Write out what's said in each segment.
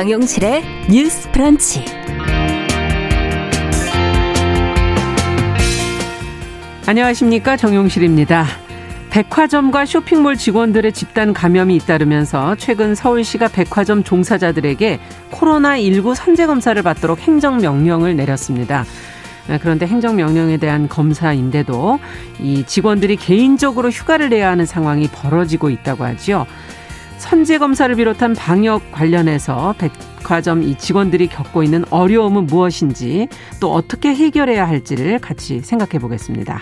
정용실의 뉴스 프런치. 안녕하십니까. 정용실입니다. 백화점과 쇼핑몰 직원들의 집단 감염이 잇따르면서 최근 서울시가 백화점 종사자들에게 코로나19 선제검사를 받도록 행정명령을 내렸습니다. 아, 그런데 행정명령에 대한 검사인데도 이 직원들이 개인적으로 휴가를 내야 하는 상황이 벌어지고 있다고 하죠. 선제 검사를 비롯한 방역 관련해서 백화점 이 직원들이 겪고 있는 어려움은 무엇인지 또 어떻게 해결해야 할지를 같이 생각해 보겠습니다.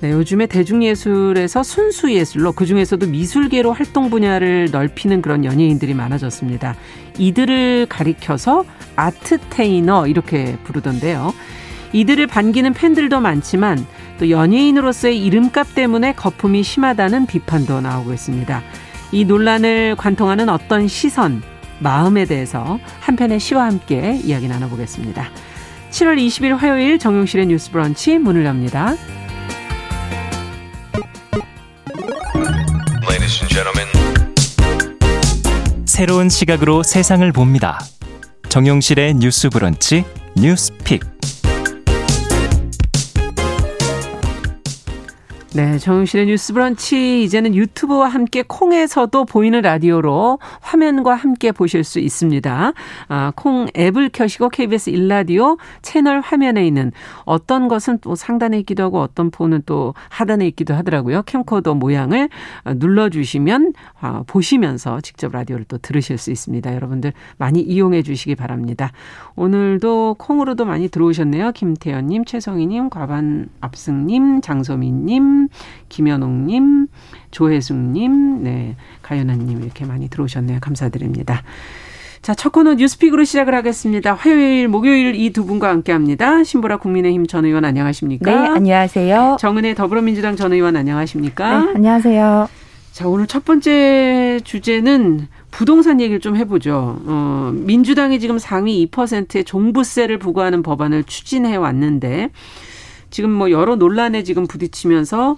네, 요즘에 대중예술에서 순수 예술로 그중에서도 미술계로 활동 분야를 넓히는 그런 연예인들이 많아졌습니다. 이들을 가리켜서 아트테이너 이렇게 부르던데요. 이들을 반기는 팬들도 많지만 또 연예인으로서의 이름값 때문에 거품이 심하다는 비판도 나오고 있습니다. 이 논란을 관통하는 어떤 시선, 마음에 대해서 한 편의 시와 함께 이야기 나눠보겠습니다. 7월 20일 화요일 정용실의 뉴스 브런치 문을 엽니다. 새로운 시각으로 세상을 봅니다. 정용실의 뉴스 브런치 뉴스픽. 네, 정용실의 뉴스 브런치 이제는 유튜브와 함께 콩에서도 보이는 라디오로 화면과 함께 보실 수 있습니다. 아, 콩 앱을 켜시고 KBS 일라디오 채널 화면에 있는 어떤 것은 또 상단에 있기도 하고 어떤 폰은 또 하단에 있기도 하더라고요. 캠코더 모양을 눌러 주시면 아, 보시면서 직접 라디오를 또 들으실 수 있습니다. 여러분들 많이 이용해 주시기 바랍니다. 오늘도 콩으로도 많이 들어오셨네요. 김태현 님, 최성희 님, 과반 압승 님, 장소민 님 김현옥 님, 조혜숙 님, 네, 가연아 님 이렇게 많이 들어오셨네요. 감사드립니다. 자, 첫 코너 뉴스픽으로 시작을 하겠습니다. 화요일, 목요일 이 두 분과 함께 합니다. 신보라 국민의힘 전 의원 안녕하십니까? 네, 안녕하세요. 정은혜 더불어민주당 전 의원 안녕하십니까? 네, 안녕하세요. 자, 오늘 첫 번째 주제는 부동산 얘기를 좀 해보죠. 어, 민주당이 지금 상위 2%의 종부세를 부과하는 법안을 추진해 왔는데, 지금 뭐 여러 논란에 지금 부딪히면서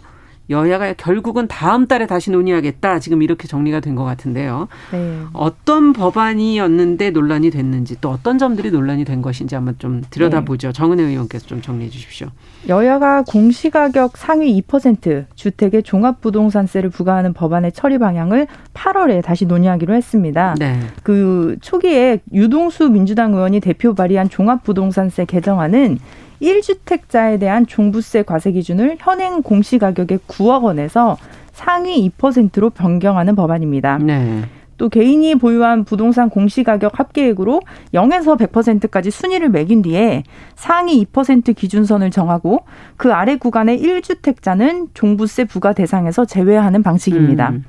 여야가 결국은 다음 달에 다시 논의하겠다. 지금 이렇게 정리가 된 것 같은데요. 네. 어떤 법안이었는데 논란이 됐는지 또 어떤 점들이 논란이 된 것인지 한번 좀 들여다보죠. 네. 정은혜 의원께서 좀 정리해 주십시오. 여야가 공시가격 상위 2% 주택의 종합부동산세를 부과하는 법안의 처리 방향을 8월에 다시 논의하기로 했습니다. 네. 그 초기에 유동수 민주당 의원이 대표 발의한 종합부동산세 개정안은 1주택자에 대한 종부세 과세 기준을 현행 공시가격의 9억 원에서 상위 2%로 변경하는 법안입니다. 네. 또 개인이 보유한 부동산 공시가격 합계액으로 0에서 100%까지 순위를 매긴 뒤에 상위 2% 기준선을 정하고 그 아래 구간의 1주택자는 종부세 부과 대상에서 제외하는 방식입니다. 음.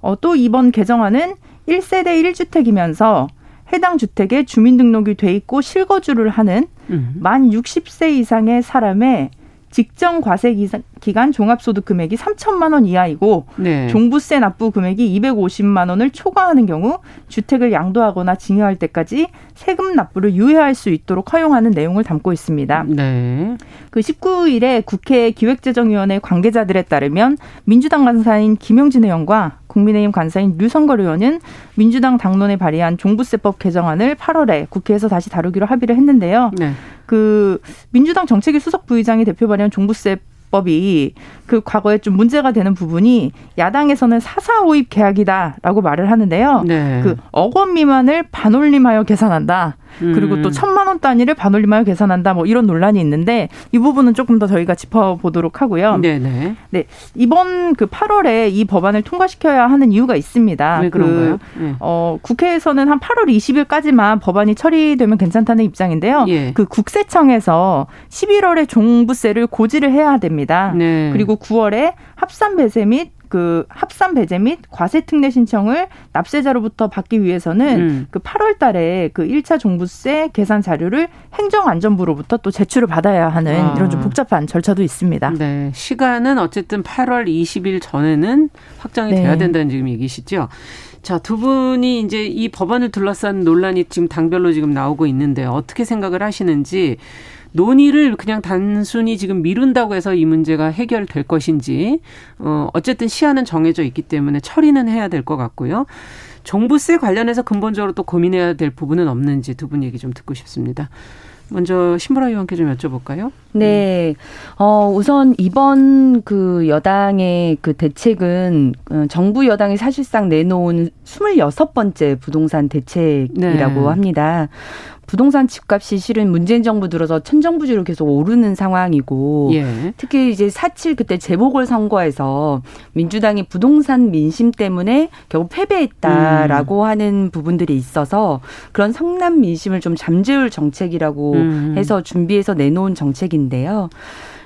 어, 또 이번 개정안은 1세대 1주택이면서 해당 주택에 주민등록이 돼 있고 실거주를 하는 음. 만 60세 이상의 사람의 직정 과세 기간 종합소득 금액이 3천만 원 이하이고 네. 종부세 납부 금액이 250만 원을 초과하는 경우 주택을 양도하거나 증여할 때까지 세금 납부를 유예할 수 있도록 허용하는 내용을 담고 있습니다. 네. 그 19일에 국회 기획재정위원회 관계자들에 따르면 민주당 간사인 김용진 의원과 국민의힘 간사인 류성걸 의원은 민주당 당론에 발의한 종부세법 개정안을 8월에 국회에서 다시 다루기로 합의를 했는데요. 네. 그 민주당 정책위 수석 부의장이 대표 발의한 종부세 법이 그 과거에 좀 문제가 되는 부분이 야당에서는 사사오입 계약이다라고 말을 하는데요. 네. 그억 원 미만을 반올림하여 계산한다. 그리고 음. 또 천만 원 단위를 반올림하여 계산한다. 뭐 이런 논란이 있는데 이 부분은 조금 더 저희가 짚어보도록 하고요. 네네. 네 이번 그 8월에 이 법안을 통과시켜야 하는 이유가 있습니다. 왜 그런가요? 그, 네. 어, 국회에서는 한 8월 20일까지만 법안이 처리되면 괜찮다는 입장인데요. 예. 그 국세청에서 11월에 종부세를 고지를 해야 됩니다. 네. 그리고 9월에 합산 배세 및 그 합산 배제 및 과세 특례 신청을 납세자로부터 받기 위해서는 음. 그 8월 달에 그 1차 종부세 계산 자료를 행정안전부로부터 또 제출을 받아야 하는 아. 이런 좀 복잡한 절차도 있습니다. 네. 시간은 어쨌든 8월 20일 전에는 확정이 네. 돼야 된다는 지금 얘기시죠. 자, 두 분이 이제 이 법안을 둘러싼 논란이 지금 당별로 지금 나오고 있는데 어떻게 생각을 하시는지 논의를 그냥 단순히 지금 미룬다고 해서 이 문제가 해결될 것인지 어 어쨌든 시한은 정해져 있기 때문에 처리는 해야 될 것 같고요. 종부세 관련해서 근본적으로 또 고민해야 될 부분은 없는지 두 분 얘기 좀 듣고 싶습니다. 먼저 신보라 의원께 좀 여쭤볼까요? 네. 어, 우선 이번 그 여당의 그 대책은 어, 정부 여당이 사실상 내놓은 26번째 부동산 대책이라고 네. 합니다. 부동산 집값이 실은 문재인 정부 들어서 천정부지로 계속 오르는 상황이고 예. 특히 이제 사칠 그때 재보궐 선거에서 민주당이 부동산 민심 때문에 결국 패배했다라고 음. 하는 부분들이 있어서 그런 성남 민심을 좀 잠재울 정책이라고 음. 해서 준비해서 내놓은 정책인데요.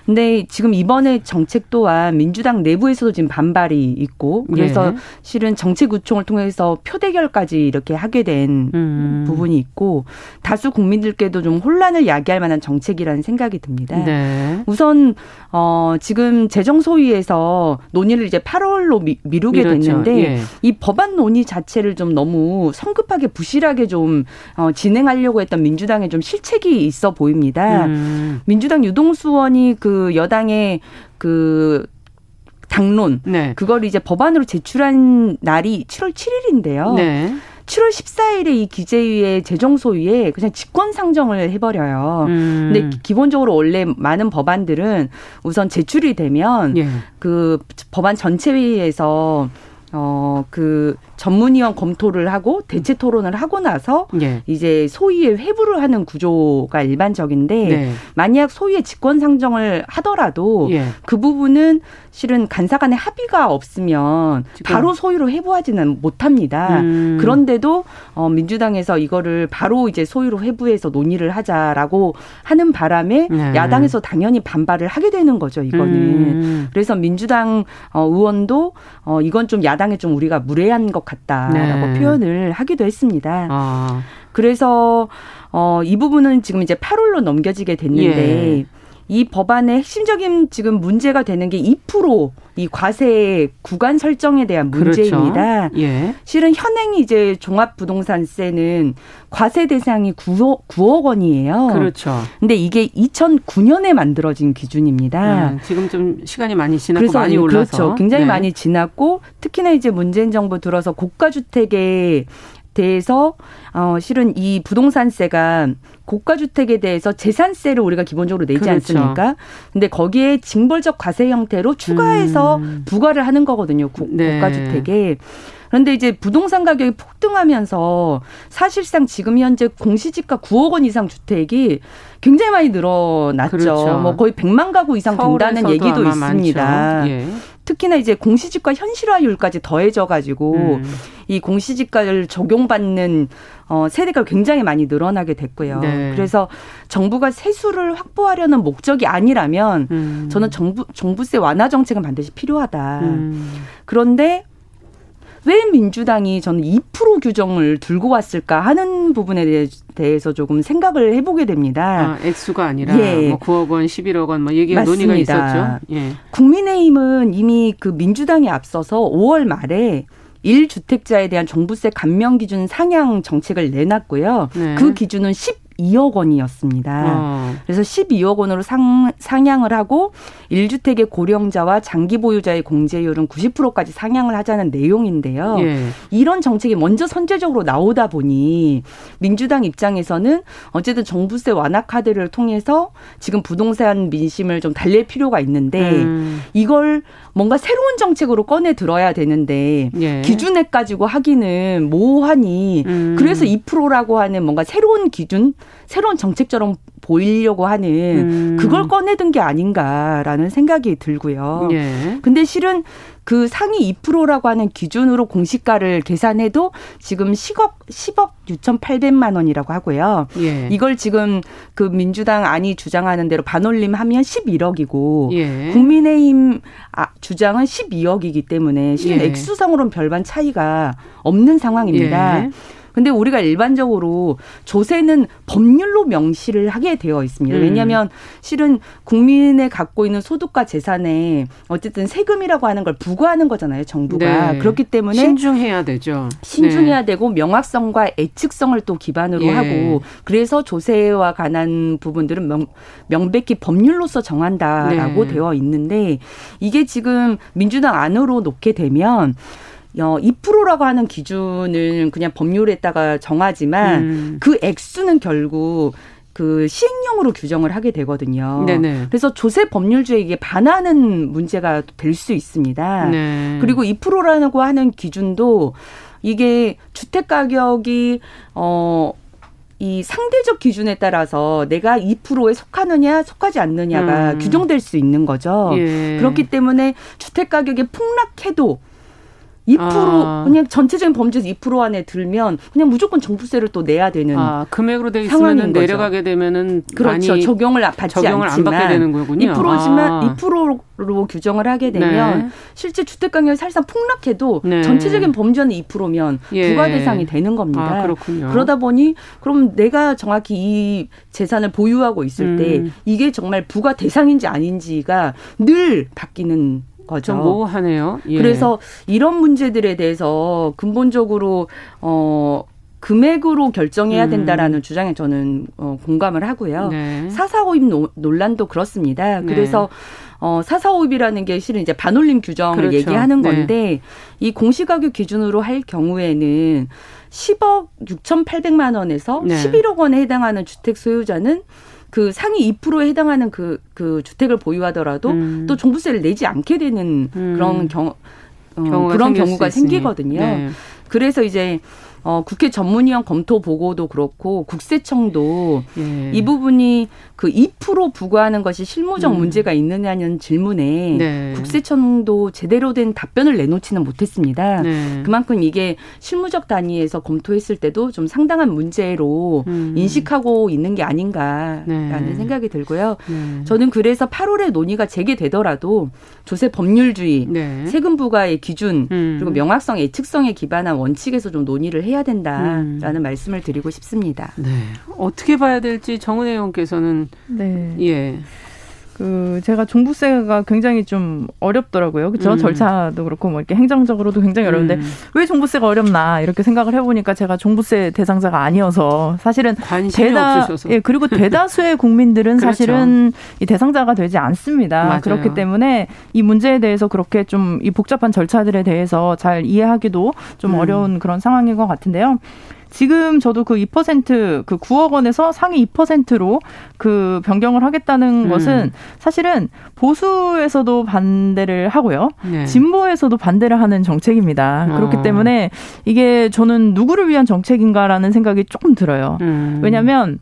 근데 지금 이번에 정책 또한 민주당 내부에서도 지금 반발이 있고 그래서 예. 실은 정책 구총을 통해서 표대결까지 이렇게 하게 된 음. 부분이 있고 다수 국민들께도 좀 혼란을 야기할 만한 정책이라는 생각이 듭니다. 네. 우선 어 지금 재정 소위에서 논의를 이제 8월로 미, 루게 됐는데 예. 이 법안 논의 자체를 좀 너무 성급하게 부실하게 좀 어, 진행하려고 했던 민주당의 좀 실책이 있어 보입니다. 음. 민주당 유동수원이 그 여당의 그 당론 네. 그걸 이제 법안으로 제출한 날이 7월 7일인데요. 네. 7월 14일에 이 기재위의 재정 소위에 그냥 직권 상정을 해버려요. 음. 근데 기본적으로 원래 많은 법안들은 우선 제출이 되면 예. 그 법안 전체 회의에서 어, 그 전문위원 검토를 하고 대체 토론을 하고 나서 예. 이제 소위의 회부를 하는 구조가 일반적인데 네. 만약 소위의 직권 상정을 하더라도 예. 그 부분은 실은 간사 간의 합의가 없으면 바로 소위로 회부하지는 못합니다. 음. 그런데도 어, 민주당에서 이거를 바로 이제 소위로 회부해서 논의를 하자라고 하는 바람에 네. 야당에서 당연히 반발을 하게 되는 거죠. 이거는 음. 그래서 민주당 어, 의원도 어, 이건 좀 야당에 좀 우리가 무례한 것 같다라고 네. 표현을 하기도 했습니다. 아. 그래서 어, 이 부분은 지금 이제 8월로 넘겨지게 됐는데 예. 이 법안의 핵심적인 지금 문제가 되는 게 2%이 과세 구간 설정에 대한 그렇죠. 문제입니다. 그렇죠. 예. 실은 현행 이제 종합부동산세는 과세 대상이 9억, 9억 원이에요. 그렇죠. 근데 이게 2009년에 만들어진 기준입니다. 음, 지금 좀 시간이 많이 지났고 많이 올라서 그렇죠. 굉장히 네. 많이 지났고 특히나 이제 문재인 정부 들어서 고가 주택에 대해서 어 실은 이 부동산세가 고가 주택에 대해서 재산세를 우리가 기본적으로 내지 그렇죠. 않습니까? 근데 거기에 징벌적 과세 형태로 추가해서 음. 부과를 하는 거거든요. 고, 네. 가 주택에. 그런데 이제 부동산 가격이 폭등하면서 사실상 지금 현재 공시지가 9억 원 이상 주택이 굉장히 많이 늘어났죠. 그렇죠. 뭐 거의 100만 가구 이상 된다는 얘기도 있습니다. 예. 특히나 이제 공시지가 현실화율까지 더해져 가지고 음. 이 공시지가를 적용받는 어 세대가 굉장히 많이 늘어나게 됐고요. 네. 그래서 정부가 세수를 확보하려는 목적이 아니라면 음. 저는 정부 정부세 완화 정책은 반드시 필요하다. 음. 그런데 왜 민주당이 저는 2% 규정을 들고 왔을까 하는 부분에 대해서 조금 생각을 해보게 됩니다. 아, 액수가 아니라 예. 뭐 9억 원, 11억 원 뭐 얘기가 맞습니다. 논의가 있었죠. 예. 국민의힘은 이미 그 민주당에 앞서서 5월 말에 1주택자에 대한 종부세 감면 기준 상향 정책을 내놨고요. 네. 그 기준은 10 2억 원이었습니다. 어. 그래서 12억 원으로 상, 상향을 하고 1주택의 고령자와 장기 보유자의 공제율은 90%까지 상향을 하자는 내용인데요. 예. 이런 정책이 먼저 선제적으로 나오다 보니 민주당 입장에서는 어쨌든 정부세 완화 카드를 통해서 지금 부동산 민심을 좀 달랠 필요가 있는데 음. 이걸 뭔가 새로운 정책으로 꺼내 들어야 되는데 예. 기준에 가지고 하기는 모호하니 음. 그래서 2%라고 하는 뭔가 새로운 기준 새로운 정책처럼 보이려고 하는 음. 그걸 꺼내든 게 아닌가라는 생각이 들고요. 예. 근데 실은 그 상위 2%라고 하는 기준으로 공시가를 계산해도 지금 10억 10억 6,800만 원이라고 하고요. 예. 이걸 지금 그 민주당 안이 주장하는 대로 반올림하면 11억이고 예. 국민의힘 아, 주장은 12억이기 때문에 실은 예. 액수상으로는 별반 차이가 없는 상황입니다. 예. 근데 우리가 일반적으로 조세는 법률로 명시를 하게 되어 있습니다. 음. 왜냐하면 실은 국민의 갖고 있는 소득과 재산에 어쨌든 세금이라고 하는 걸 부과하는 거잖아요, 정부가. 네. 그렇기 때문에 신중해야 되죠. 신중해야 네. 되고 명확성과 애측성을 또 기반으로 예. 하고 그래서 조세와 관한 부분들은 명, 명백히 법률로서 정한다라고 네. 되어 있는데 이게 지금 민주당 안으로 놓게 되면 어, 2%라고 하는 기준을 그냥 법률에다가 정하지만 음. 그 액수는 결국 그 시행령으로 규정을 하게 되거든요. 네네. 그래서 조세 법률주의에 이게 반하는 문제가 될 수 있습니다. 네. 그리고 2%라고 하는 기준도 이게 주택 가격이 어. 이 상대적 기준에 따라서 내가 2%에 속하느냐 속하지 않느냐가 음. 규정될 수 있는 거죠. 예. 그렇기 때문에 주택 가격이 폭락해도 2% 아. 그냥 전체적인 범죄에서 2% 안에 들면 그냥 무조건 정부세를 또 내야 되는 아, 금액으로 돼 있으면 내려가게 되면은 그렇죠 적용을 받지 적용을 않지만 안 받게 되는 거군요. 2%지만 아. 2%로 규정을 하게 되면 네. 실제 주택 가격이 사실상 폭락해도 네. 전체적인 범죄는 2%면 예. 부과 대상이 되는 겁니다. 아, 그렇군요. 그러다 보니 그럼 내가 정확히 이 재산을 보유하고 있을 음. 때 이게 정말 부과 대상인지 아닌지가 늘 바뀌는 거죠. 좀 모호하네요. 예. 그래서 이런 문제들에 대해서 근본적으로 어 금액으로 결정해야 음. 된다라는 음. 주장에 저는 어, 공감을 하고요. 네. 사사오입 논란도 그렇습니다. 네. 그래서 어, 사사오입이라는 게 실은 이제 반올림 규정을 그렇죠. 얘기하는 네. 건데 네. 이 공시가격 기준으로 할 경우에는 10억 6,800만 원에서 네. 11억 원에 해당하는 주택 소유자는 그 상위 2%에 해당하는 그, 그 주택을 보유하더라도 음. 또 종부세를 내지 않게 되는 음. 그런 경, 어, 그런 경우가 생기거든요. 네. 그래서 이제 어, 국회 전문위원 검토 보고도 그렇고 국세청도 예. 이 부분이 그 2% 부과하는 것이 실무적 음. 문제가 있느냐는 질문에 네. 국세청도 제대로 된 답변을 내놓지는 못했습니다. 네. 그만큼 이게 실무적 단위에서 검토했을 때도 좀 상당한 문제로 음. 인식하고 있는 게 아닌가라는 네. 생각이 들고요. 네. 저는 그래서 8월에 논의가 재개되더라도 조세 법률주의, 네. 세금 부과의 기준 음. 그리고 명확성, 예측성에 기반한 원칙에서 좀 논의를 해야 된다라는 음. 말씀을 드리고 싶습니다. 네. 어떻게 봐야 될지 정은혜 의원께서는 네. 예. 그 제가 종부세가 굉장히 좀 어렵더라고요. 그죠? 음. 절차도 그렇고 뭐 이렇게 행정적으로도 굉장히 어려운데 음. 왜 종부세가 어렵나 이렇게 생각을 해보니까 제가 종부세 대상자가 아니어서 사실은 대다 없으셔서. 예 그리고 대다수의 국민들은 그렇죠. 사실은 이 대상자가 되지 않습니다. 맞아요. 그렇기 때문에 이 문제에 대해서 그렇게 좀 이 복잡한 절차들에 대해서 잘 이해하기도 좀 음. 어려운 그런 상황인 것 같은데요. 지금 저도 그 2%그 9억 원에서 상위 2%로 그 변경을 하겠다는 음. 것은 사실은 보수에서도 반대를 하고요. 네. 진보에서도 반대를 하는 정책입니다. 어. 그렇기 때문에 이게 저는 누구를 위한 정책인가라는 생각이 조금 들어요. 음. 왜냐하면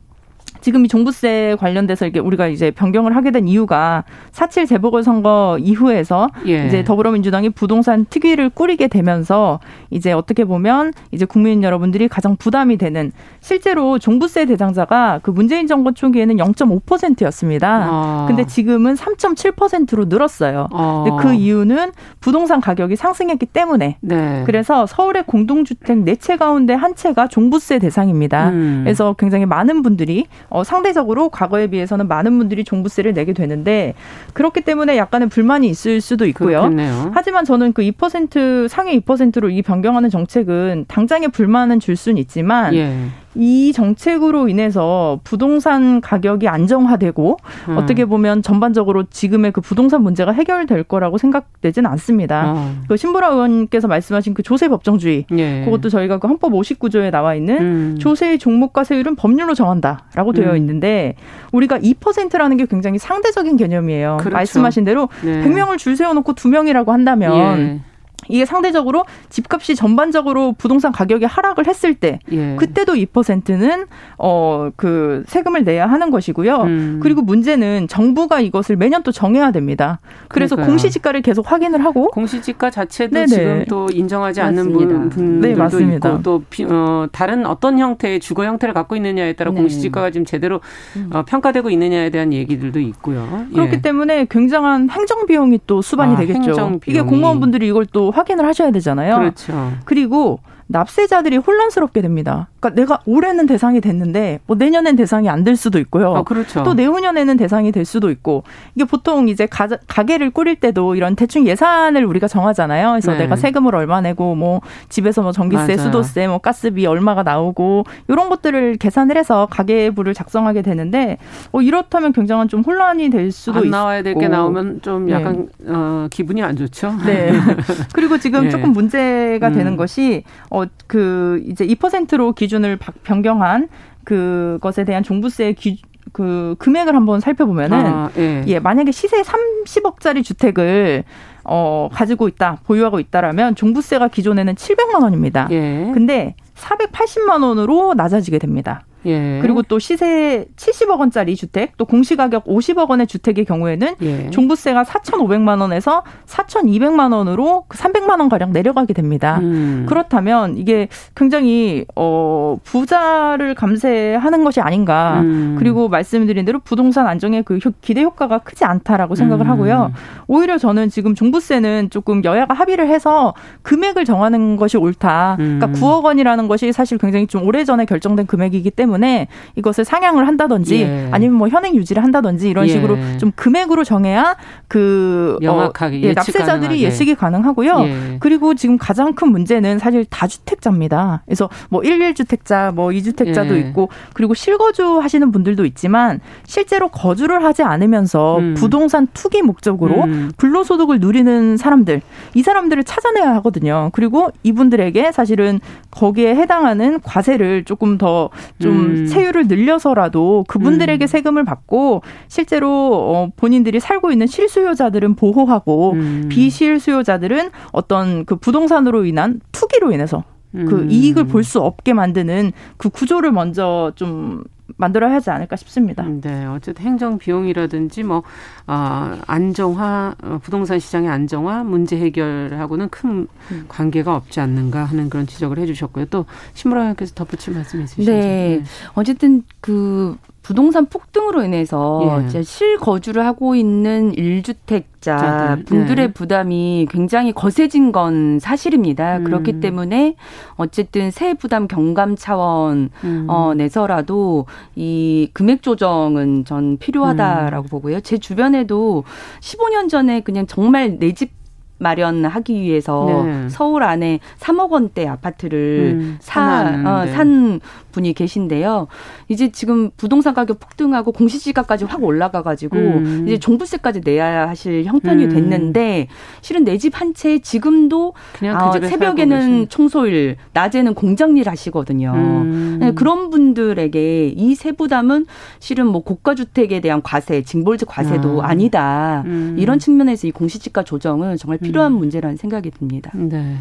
지금 이 종부세 관련돼서 이게 우리가 이제 변경을 하게 된 이유가 사칠 재보궐선거 이후에서 예. 이제 더불어민주당이 부동산 특위를 꾸리게 되면서 이제 어떻게 보면 이제 국민 여러분들이 가장 부담이 되는 실제로 종부세 대상자가 그 문재인 정권 초기에는 0.5%였습니다. 어. 근데 지금은 3.7%로 늘었어요. 어. 근데 그 이유는 부동산 가격이 상승했기 때문에 네. 그래서 서울의 공동주택 네 채 가운데 한 채가 종부세 대상입니다. 음. 그래서 굉장히 많은 분들이 어, 상대적으로 과거에 비해서는 많은 분들이 종부세를 내게 되는데 그렇기 때문에 약간의 불만이 있을 수도 있고요. 그렇겠네요. 하지만 저는 그 2% 상위 2%로 이 변경하는 정책은 당장의 불만은 줄 수는 있지만 예. 이 정책으로 인해서 부동산 가격이 안정화되고 음. 어떻게 보면 전반적으로 지금의 그 부동산 문제가 해결될 거라고 생각되지는 않습니다. 어. 그 신보라 의원께서 말씀하신 그 조세 법정주의 예. 그것도 저희가 그 헌법 59조에 나와 있는 음. 조세의 종목과 세율은 법률로 정한다라고 되어 음. 있는데 우리가 2%라는 게 굉장히 상대적인 개념이에요. 그렇죠. 말씀하신 대로 네. 100명을 줄 세워놓고 2명이라고 한다면 예. 이게 상대적으로 집값이 전반적으로 부동산 가격이 하락을 했을 때 예. 그때도 2%는 어 그 세금을 내야 하는 것이고요. 음. 그리고 문제는 정부가 이것을 매년 또 정해야 됩니다. 그래서 그러니까요. 공시지가를 계속 확인을 하고 공시지가 자체도 네네. 지금 또 인정하지 않는 분, 분들도 네, 있고 또 어, 다른 어떤 형태의 주거 형태를 갖고 있느냐에 따라 네. 공시지가가 지금 제대로 음. 어, 평가되고 있느냐에 대한 얘기들도 있고요. 그렇기 예. 때문에 굉장한 행정 비용이 또 수반이 아, 되겠죠. 이게 공무원분들이 이걸 또 확인을 하셔야 되잖아요. 그렇죠. 그리고 납세자들이 혼란스럽게 됩니다. 그러니까 내가 올해는 대상이 됐는데 뭐 내년엔 대상이 안 될 수도 있고요. 아, 그렇죠. 또 내후년에는 대상이 될 수도 있고 이게 보통 이제 가, 가게를 꾸릴 때도 이런 대충 예산을 우리가 정하잖아요. 그래서 네. 내가 세금을 얼마 내고 뭐 집에서 뭐 전기세, 맞아요. 수도세, 뭐 가스비 얼마가 나오고 이런 것들을 계산을 해서 가계부를 작성하게 되는데 어, 이렇다면 굉장한 좀 혼란이 될 수도 안 있고 나와야 될 게 나오면 좀 네. 약간 네. 어, 기분이 안 좋죠. 네. 그리고 지금 네. 조금 문제가 음. 되는 것이 어 그 이제 2%로 기준 을 변경한 그것에 대한 종부세 기, 그 금액을 한번 살펴보면은 아, 예. 예 만약에 시세 30억짜리 주택을 어 가지고 있다 보유하고 있다라면 종부세가 기존에는 700만 원입니다. 예. 근데 480만 원으로 낮아지게 됩니다. 예. 그리고 또 시세 70억 원짜리 주택, 또 공시가격 50억 원의 주택의 경우에는 예. 종부세가 4,500만 원에서 4,200만 원으로 그 300만 원 가량 내려가게 됩니다. 음. 그렇다면 이게 굉장히 어 부자를 감세하는 것이 아닌가. 음. 그리고 말씀드린 대로 부동산 안정의 그 기대 효과가 크지 않다라고 생각을 음. 하고요. 오히려 저는 지금 종부세는 조금 여야가 합의를 해서 금액을 정하는 것이 옳다. 그러니까 9억 음. 원이라는 것이 사실 굉장히 좀 오래전에 결정된 금액이기 때문에 때문에 이것을 상향을 한다든지 예. 아니면 뭐 현행 유지를 한다든지 이런 예. 식으로 좀 금액으로 정해야 그 어, 명확하게 어, 예, 납세자들이 가능하게. 예측이 가능하고요. 예. 그리고 지금 가장 큰 문제는 사실 다주택자입니다. 그래서 뭐 1일주택자, 뭐 2주택자도 예. 있고 그리고 실거주 하시는 분들도 있지만 실제로 거주를 하지 않으면서 음. 부동산 투기 목적으로 음. 불로소득을 누리는 사람들 이 사람들을 찾아내야 하거든요. 그리고 이분들에게 사실은 거기에 해당하는 과세를 조금 더좀 음. 세율을 늘려서라도 그분들에게 음. 세금을 받고 실제로 어, 본인들이 살고 있는 실수요자들은 보호하고 음. 비실수요자들은 어떤 그 부동산으로 인한 투기로 인해서 그 음. 이익을 볼 수 없게 만드는 그 구조를 먼저 좀 만들어야 하지 않을까 싶습니다. 네, 어쨌든 행정 비용이라든지 뭐 어, 안정화, 어, 부동산 시장의 안정화 문제 해결하고는 큰 음. 관계가 없지 않는가 하는 그런 지적을 해주셨고요. 또 신무라 의원께서 덧붙일 말씀 있으시죠? 네, 네. 어쨌든 그 부동산 폭등으로 인해서 예. 실거주를 하고 있는 일주택자 분들의 예. 부담이 굉장히 거세진 건 사실입니다. 음. 그렇기 때문에 어쨌든 세 부담 경감 차원 음. 어 내서라도 이 금액 조정은 전 필요하다라고 음. 보고요. 제 주변에도 15년 전에 그냥 정말 내 집 마련하기 위해서 네. 서울 안에 3억 원대 아파트를 음, 사, 어, 산 분이 계신데요. 이제 지금 부동산 가격 폭등하고 공시지가까지 확 올라가가지고 음. 이제 종부세까지 내야 하실 형편이 음. 됐는데 실은 내 집 한 채 지금도 그 어, 새벽에는 청소일, 낮에는 공장일 하시거든요. 음. 네, 그런 분들에게 이 세부담은 실은 뭐 고가 주택에 대한 과세, 징벌적 과세도 아. 니다 음. 이런 측면에서 이 공시지가 조정은 정말 필요 한 음. 문제라는 생각이 듭니다. 네.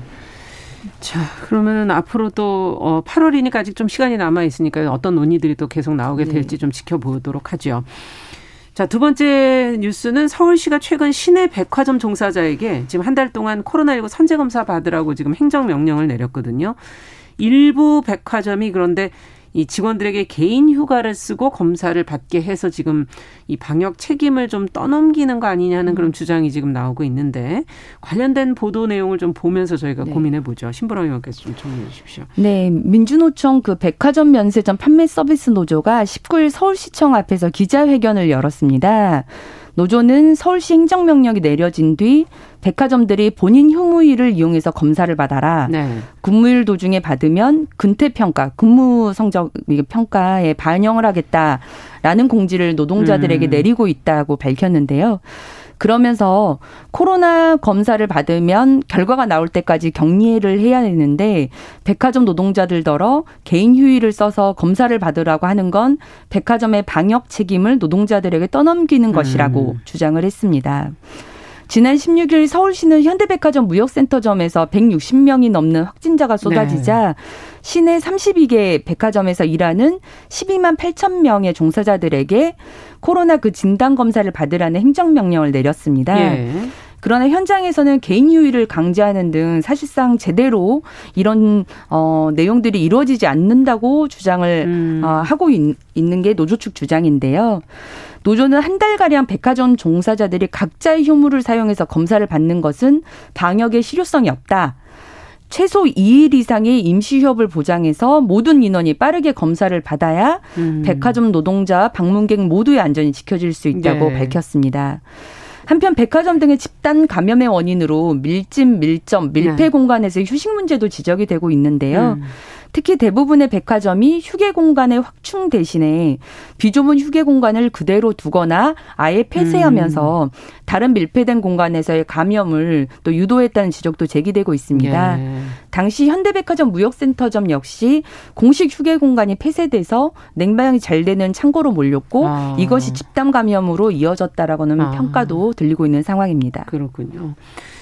자, 그러면 앞으로 또 어, 8월이니까 아직 좀 시간이 남아 있으니까 어떤 논의들이 또 계속 나오게 네. 될지 네. 좀 지켜보도록 하죠. 자, 두 번째 뉴스는 서울시가 최근 시내 백화점 종사자에게 지금 한 달 동안 코로나19 선제 검사 받으라고 지금 행정 명령을 내렸거든요. 일부 백화점이 그런데 이 직원들에게 개인 휴가를 쓰고 검사를 받게 해서 지금 이 방역 책임을 좀 떠넘기는 거 아니냐는 그런 주장이 지금 나오고 있는데 관련된 보도 내용을 좀 보면서 저희가 네. 고민해 보죠. 신보라 의원께서 좀 정리해 주십시오. 네, 민주노총 그 백화점 면세점 판매 서비스 노조가 19일 서울시청 앞에서 기자회견을 열었습니다. 노조는 서울시 행정명령이 내려진 뒤 백화점들이 본인 휴무일을 이용해서 검사를 받아라. 네. 근무일 도중에 받으면 근태 평가, 근무 성적 평가에 반영을 하겠다라는 공지를 노동자들에게 음. 내리고 있다고 밝혔는데요. 그러면서 코로나 검사를 받으면 결과가 나올 때까지 격리를 해야 되는데 백화점 노동자들더러 개인 휴일을 써서 검사를 받으라고 하는 건 백화점의 방역 책임을 노동자들에게 떠넘기는 것이라고 음. 주장을 했습니다. 지난 16일 서울시는 현대백화점 무역센터점에서 160명이 넘는 확진자가 쏟아지자 네. 시내 32개 백화점에서 일하는 12만 8천 명의 종사자들에게 코로나 그 진단 검사를 받으라는 행정명령을 내렸습니다. 예. 그러나 현장에서는 개인 유의를 강제하는 등 사실상 제대로 이런 어 내용들이 이루어지지 않는다고 주장을 음. 어, 하고 있, 있는 게 노조 측 주장인데요. 노조는 한 달가량 백화점 종사자들이 각자의 휴무를 사용해서 검사를 받는 것은 방역에 실효성이 없다. 최소 2일 이상의 임시 휴업을 보장해서 모든 인원이 빠르게 검사를 받아야 음. 백화점 노동자, 방문객 모두의 안전이 지켜질 수 있다고 네. 밝혔습니다. 한편 백화점 등의 집단 감염의 원인으로 밀집, 밀점, 밀폐 네. 공간에서의 휴식 문제도 지적이 되고 있는데요. 음. 특히 대부분의 백화점이 휴게 공간의 확충 대신에 비좁은 휴게 공간을 그대로 두거나 아예 폐쇄하면서 음. 다른 밀폐된 공간에서의 감염을 또 유도했다는 지적도 제기되고 있습니다. 예. 당시 현대백화점 무역센터점 역시 공식 휴게 공간이 폐쇄돼서 냉방이 잘 되는 창고로 몰렸고 아. 이것이 집단 감염으로 이어졌다라고는 아. 평가도 들리고 있는 상황입니다. 그렇군요.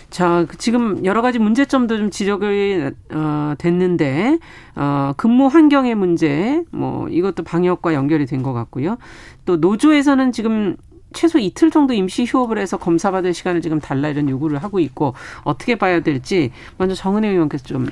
자, 지금 여러 가지 문제점도 좀 지적이 어, 됐는데 어, 근무 환경의 문제, 뭐 이것도 방역과 연결이 된 것 같고요. 또 노조에서는 지금 최소 이틀 정도 임시 휴업을 해서 검사받을 시간을 지금 달라 이런 요구를 하고 있고 어떻게 봐야 될지 먼저 정은혜 의원께서 좀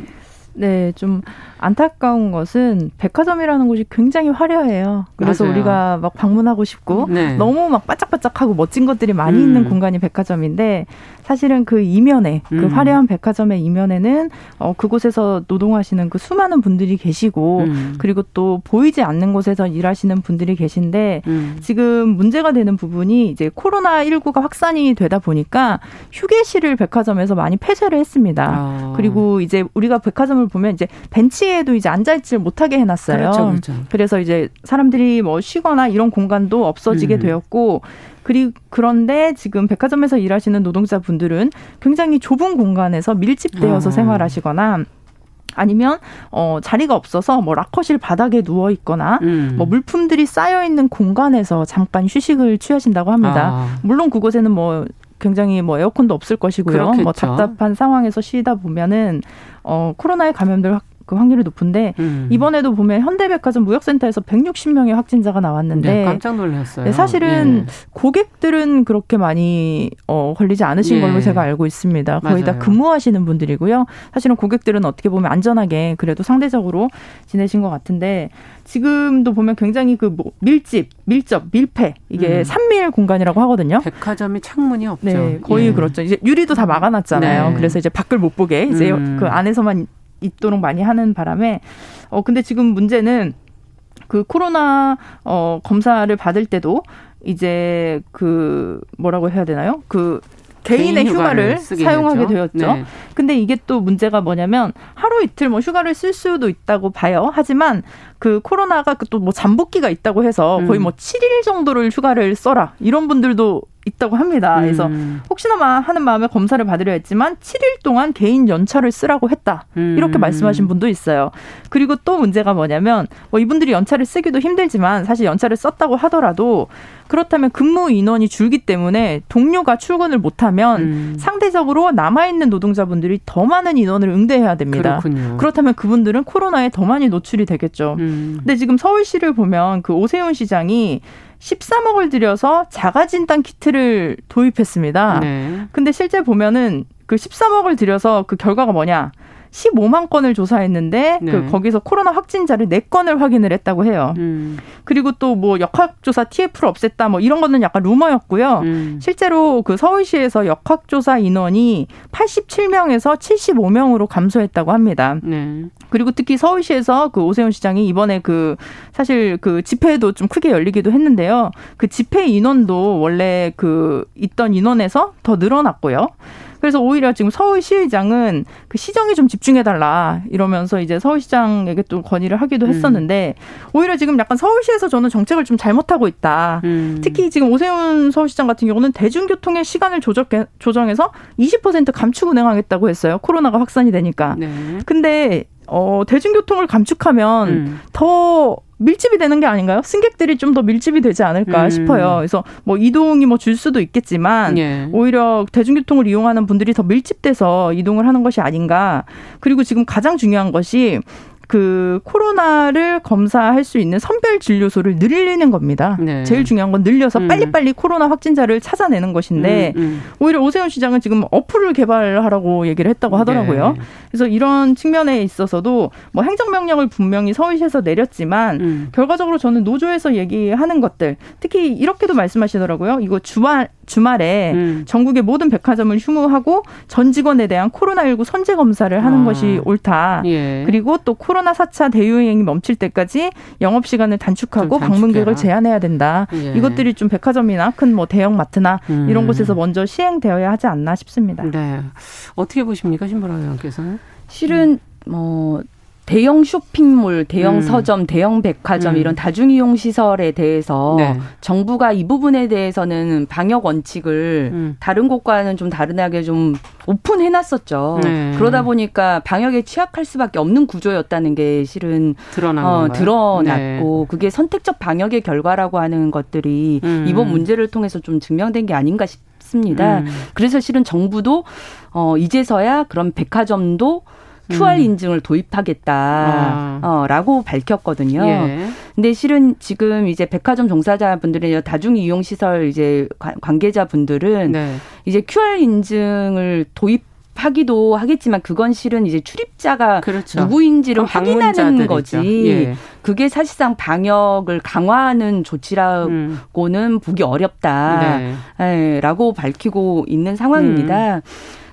네, 좀 안타까운 것은 백화점이라는 곳이 굉장히 화려해요. 그래서 맞아요. 우리가 막 방문하고 싶고 네. 너무 막 반짝반짝하고 멋진 것들이 많이 음. 있는 공간이 백화점인데 사실은 그 이면에 그 음. 화려한 백화점의 이면에는 어 그곳에서 노동하시는 그 수많은 분들이 계시고 음. 그리고 또 보이지 않는 곳에서 일하시는 분들이 계신데 음. 지금 문제가 되는 부분이 이제 코로나 19가 확산이 되다 보니까 휴게실을 백화점에서 많이 폐쇄를 했습니다. 아. 그리고 이제 우리가 백화점을 보면 이제 벤치에도 이제 앉아있지 못하게 해놨어요. 그렇죠, 그렇죠. 그래서 이제 사람들이 뭐 쉬거나 이런 공간도 없어지게 음. 되었고 그리 그런데 지금 백화점에서 일하시는 노동자분들은 굉장히 좁은 공간에서 밀집되어서 아. 생활하시거나 아니면 어 자리가 없어서 뭐 락커실 바닥에 누워 있거나 음. 뭐 물품들이 쌓여 있는 공간에서 잠깐 휴식을 취하신다고 합니다. 아. 물론 그곳에는 뭐 굉장히 뭐 에어컨도 없을 것이고요. 뭐 그렇겠죠. 뭐 답답한 상황에서 쉬다 보면은 어 코로나에 감염될 그 확률이 높은데 음. 이번에도 보면 현대백화점 무역센터에서 160명의 확진자가 나왔는데 네, 깜짝 놀랐어요. 네, 사실은 예. 고객들은 그렇게 많이 어, 걸리지 않으신 예. 걸로 제가 알고 있습니다. 거의 맞아요. 다 근무하시는 분들이고요. 사실은 고객들은 어떻게 보면 안전하게 그래도 상대적으로 지내신 것 같은데 지금도 보면 굉장히 그 뭐 밀집, 밀접, 밀폐 이게 음. 산밀 공간이라고 하거든요. 백화점이 창문이 없죠. 네, 거의 예. 그렇죠. 이제 유리도 다 막아놨잖아요. 네. 그래서 이제 밖을 못 보게 이제 음. 그 안에서만 있도록 많이 하는 바람에 어 근데 지금 문제는 그 코로나 어 검사를 받을 때도 이제 그 뭐라고 해야 되나요? 그 개인의 개인 휴가를, 사용하게 되었죠. 네. 근데 이게 또 문제가 뭐냐면 하루 이틀 뭐 휴가를 쓸 수도 있다고 봐요. 하지만 그 코로나가 그또뭐 잠복기가 있다고 해서 거의 음. 뭐 7일 정도를 휴가를 써라. 이런 분들도 있다고 합니다. 그래서 음. 혹시나 하는 마음에 검사를 받으려 했지만 7일 동안 개인 연차를 쓰라고 했다. 이렇게 음. 말씀하신 분도 있어요. 그리고 또 문제가 뭐냐면 뭐 이분들이 연차를 쓰기도 힘들지만 사실 연차를 썼다고 하더라도 그렇다면 근무 인원이 줄기 때문에 동료가 출근을 못하면 음. 상대적으로 남아있는 노동자분들이 더 많은 인원을 응대해야 됩니다. 그렇군요. 그렇다면 그분들은 코로나에 더 많이 노출이 되겠죠. 음. 근데 지금 서울시를 보면 그 오세훈 시장이 13억을 들여서 자가진단 키트를 도입했습니다. 네. 근데 실제 보면은 그 13억을 들여서 그 결과가 뭐냐? 15만 건을 조사했는데 네. 그 거기서 코로나 확진자를 4건을 확인을 했다고 해요. 음. 그리고 또 뭐 역학조사 TF를 없앴다 뭐 이런 거는 약간 루머였고요. 음. 실제로 그 서울시에서 역학조사 인원이 87명에서 75명으로 감소했다고 합니다. 네. 그리고 특히 서울시에서 그 오세훈 시장이 이번에 그 사실 그 집회도 좀 크게 열리기도 했는데요. 그 집회 인원도 원래 그 있던 인원에서 더 늘어났고요. 그래서 오히려 지금 서울시의장은 그 시정에 좀 집중해달라 이러면서 이제 서울시장에게 또 건의를 하기도 음. 했었는데 음. 오히려 지금 약간 서울시에서 저는 정책을 좀 잘못하고 있다. 음. 특히 지금 오세훈 서울시장 같은 경우는 대중교통의 시간을 조정, 조정해서 20% 감축 운행하겠다고 했어요. 코로나가 확산이 되니까. 네. 근데 어, 대중교통을 감축하면 음. 더 밀집이 되는 게 아닌가요? 승객들이 좀 더 밀집이 되지 않을까 음. 싶어요. 그래서 뭐 이동이 뭐 줄 수도 있겠지만 예. 오히려 대중교통을 이용하는 분들이 더 밀집돼서 이동을 하는 것이 아닌가. 그리고 지금 가장 중요한 것이 그 코로나를 검사할 수 있는 선별 진료소를 늘리는 겁니다. 네. 제일 중요한 건 늘려서 음. 빨리빨리 코로나 확진자를 찾아내는 것인데 음, 음. 오히려 오세훈 시장은 지금 어플을 개발하라고 얘기를 했다고 하더라고요. 네. 그래서 이런 측면에 있어서도 뭐 행정명령을 분명히 서울시에서 내렸지만 음. 결과적으로 저는 노조에서 얘기하는 것들 특히 이렇게도 말씀하시더라고요. 이거 주말 주말에 음. 전국의 모든 백화점을 휴무하고 전 직원에 대한 코로나19 선제 검사를 하는 아. 것이 옳다. 예. 그리고 또 코로나 4차 대유행이 멈출 때까지 영업 시간을 단축하고 방문객을 제한해야 된다. 예. 이것들이 좀 백화점이나 큰 뭐 대형 마트나 음. 이런 곳에서 먼저 시행되어야 하지 않나 싶습니다. 네. 어떻게 보십니까, 신보라 의원께서는? 실은 뭐 대형 쇼핑몰, 대형 음. 서점, 대형 백화점 음. 이런 다중이용 시설에 대해서 네. 정부가 이 부분에 대해서는 방역 원칙을 음. 다른 곳과는 좀 다르게 좀 오픈해 놨었죠. 네. 그러다 보니까 방역에 취약할 수밖에 없는 구조였다는 게 실은 드러난 어, 드러났고 네. 그게 선택적 방역의 결과라고 하는 것들이 음. 이번 문제를 통해서 좀 증명된 게 아닌가 싶습니다. 음. 그래서 실은 정부도 어 이제서야 그런 백화점도 QR 음. 인증을 도입하겠다라고 아. 어, 밝혔거든요. 예. 근데 실은 지금 이제 백화점 종사자분들의 다중 이용 시설 이제 관계자분들은 네. 이제 QR 인증을 도입 하기도 하겠지만 그건 실은 이제 출입자가 그렇죠. 누구인지를 확인하는 거지. 예. 그게 사실상 방역을 강화하는 조치라고는 음. 보기 어렵다라고 네. 예, 밝히고 있는 상황입니다. 음.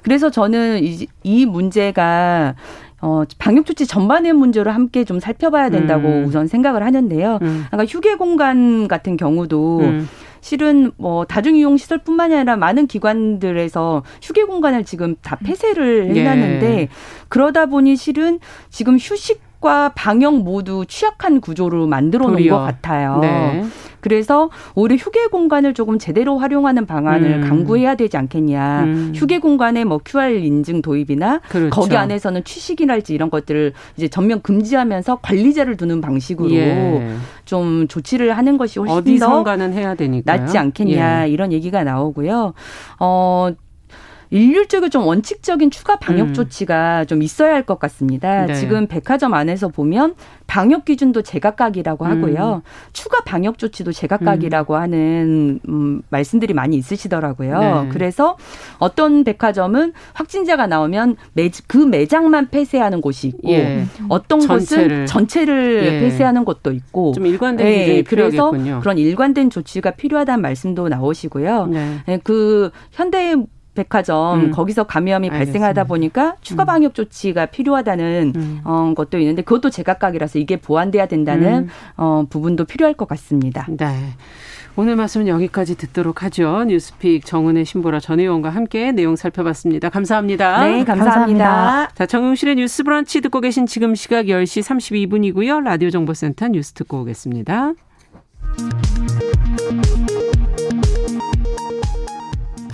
그래서 저는 이, 이 문제가 어, 방역 조치 전반의 문제로 함께 좀 살펴봐야 된다고 음. 우선 생각을 하는데요. 음. 아까 휴게 공간 같은 경우도 음. 실은 뭐 다중이용 시설뿐만이 아니라 많은 기관들에서 휴게 공간을 지금 다 폐쇄를 해놨는데 예. 그러다 보니 실은 지금 휴식 과 방역 모두 취약한 구조로 만들어 놓은 것 같아요. 네. 그래서 오히려 휴게 공간을 조금 제대로 활용하는 방안을 음. 강구해야 되지 않겠냐. 음. 휴게 공간에 뭐 QR 인증 도입이나 그렇죠. 거기 안에서는 취식이랄지 이런 것들을 이제 전면 금지하면서 관리자를 두는 방식으로 예. 좀 조치를 하는 것이 훨씬 어디선가는 해야 되니까 낫지 않겠냐 예. 이런 얘기가 나오고요. 어 일률적이고 좀 원칙적인 추가 방역 음. 조치가 좀 있어야 할 것 같습니다. 네. 지금 백화점 안에서 보면 방역 기준도 제각각이라고 하고요. 음. 추가 방역 조치도 제각각이라고 음. 하는 음, 말씀들이 많이 있으시더라고요. 네. 그래서 어떤 백화점은 확진자가 나오면 매, 그 매장만 폐쇄하는 곳이 있고 예. 어떤 전체를. 곳은 전체를 예. 폐쇄하는 곳도 있고 좀 일관된 예. 그래서 그런 일관된 조치가 필요하다는 말씀도 나오시고요. 네. 예, 그 현대 백화점 음. 거기서 감염이 알겠습니다. 발생하다 보니까 추가 음. 방역 조치가 필요하다는 음. 어, 것도 있는데 그것도 제각각이라서 이게 보완돼야 된다는 음. 어, 부분도 필요할 것 같습니다. 네. 오늘 말씀은 여기까지 듣도록 하죠. 뉴스픽 정은혜 신보라 전 의원과 함께 내용 살펴봤습니다. 감사합니다. 네, 감사합니다. 감사합니다. 자, 정용실의 뉴스 브런치 듣고 계신 지금 시각 10시 32분이고요. 라디오 정보센터 뉴스 듣고 오겠습니다.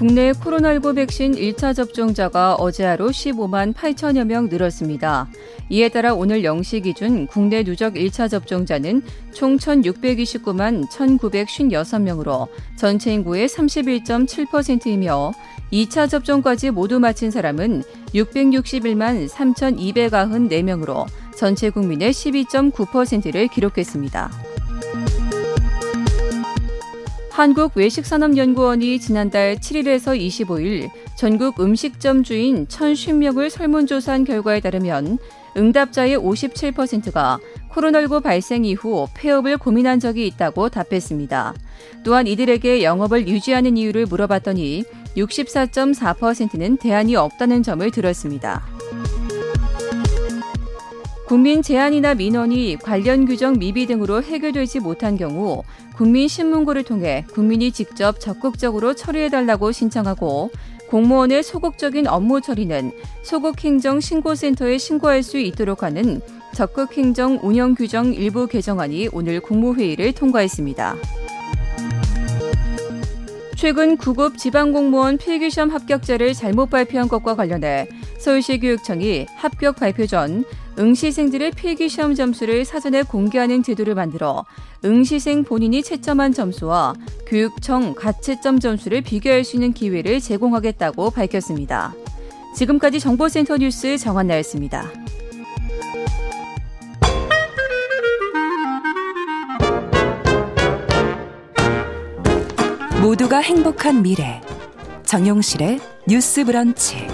국내 코로나19 백신 1차 접종자가 어제 하루 15만 8천여 명 늘었습니다. 이에 따라 오늘 0시 기준 국내 누적 1차 접종자는 총 1,629만 1,956명으로 전체 인구의 31.7%이며 2차 접종까지 모두 마친 사람은 661만 3,294명으로 전체 국민의 12.9%를 기록했습니다. 한국외식산업연구원이 지난달 7일에서 25일 전국 음식점 주인 1,050명을 설문조사한 결과에 따르면 응답자의 57%가 코로나19 발생 이후 폐업을 고민한 적이 있다고 답했습니다. 또한 이들에게 영업을 유지하는 이유를 물어봤더니 64.4%는 대안이 없다는 점을 들었습니다. 국민 제한이나 민원이 관련 규정 미비 등으로 해결되지 못한 경우 국민신문고를 통해 국민이 직접 적극적으로 처리해달라고 신청하고 공무원의 소극적인 업무 처리는 소극행정신고센터에 신고할 수 있도록 하는 적극행정 운영 규정 일부 개정안이 오늘 국무회의를 통과했습니다. 최근 9급 지방공무원 필기시험 합격자를 잘못 발표한 것과 관련해 서울시 교육청이 합격 발표 전 응시생들의 필기시험 점수를 사전에 공개하는 제도를 만들어 응시생 본인이 채점한 점수와 교육청 가채점 점수를 비교할 수 있는 기회를 제공하겠다고 밝혔습니다. 지금까지 정보센터 뉴스 정한나였습니다. 모두가 행복한 미래 정용실의 뉴스 브런치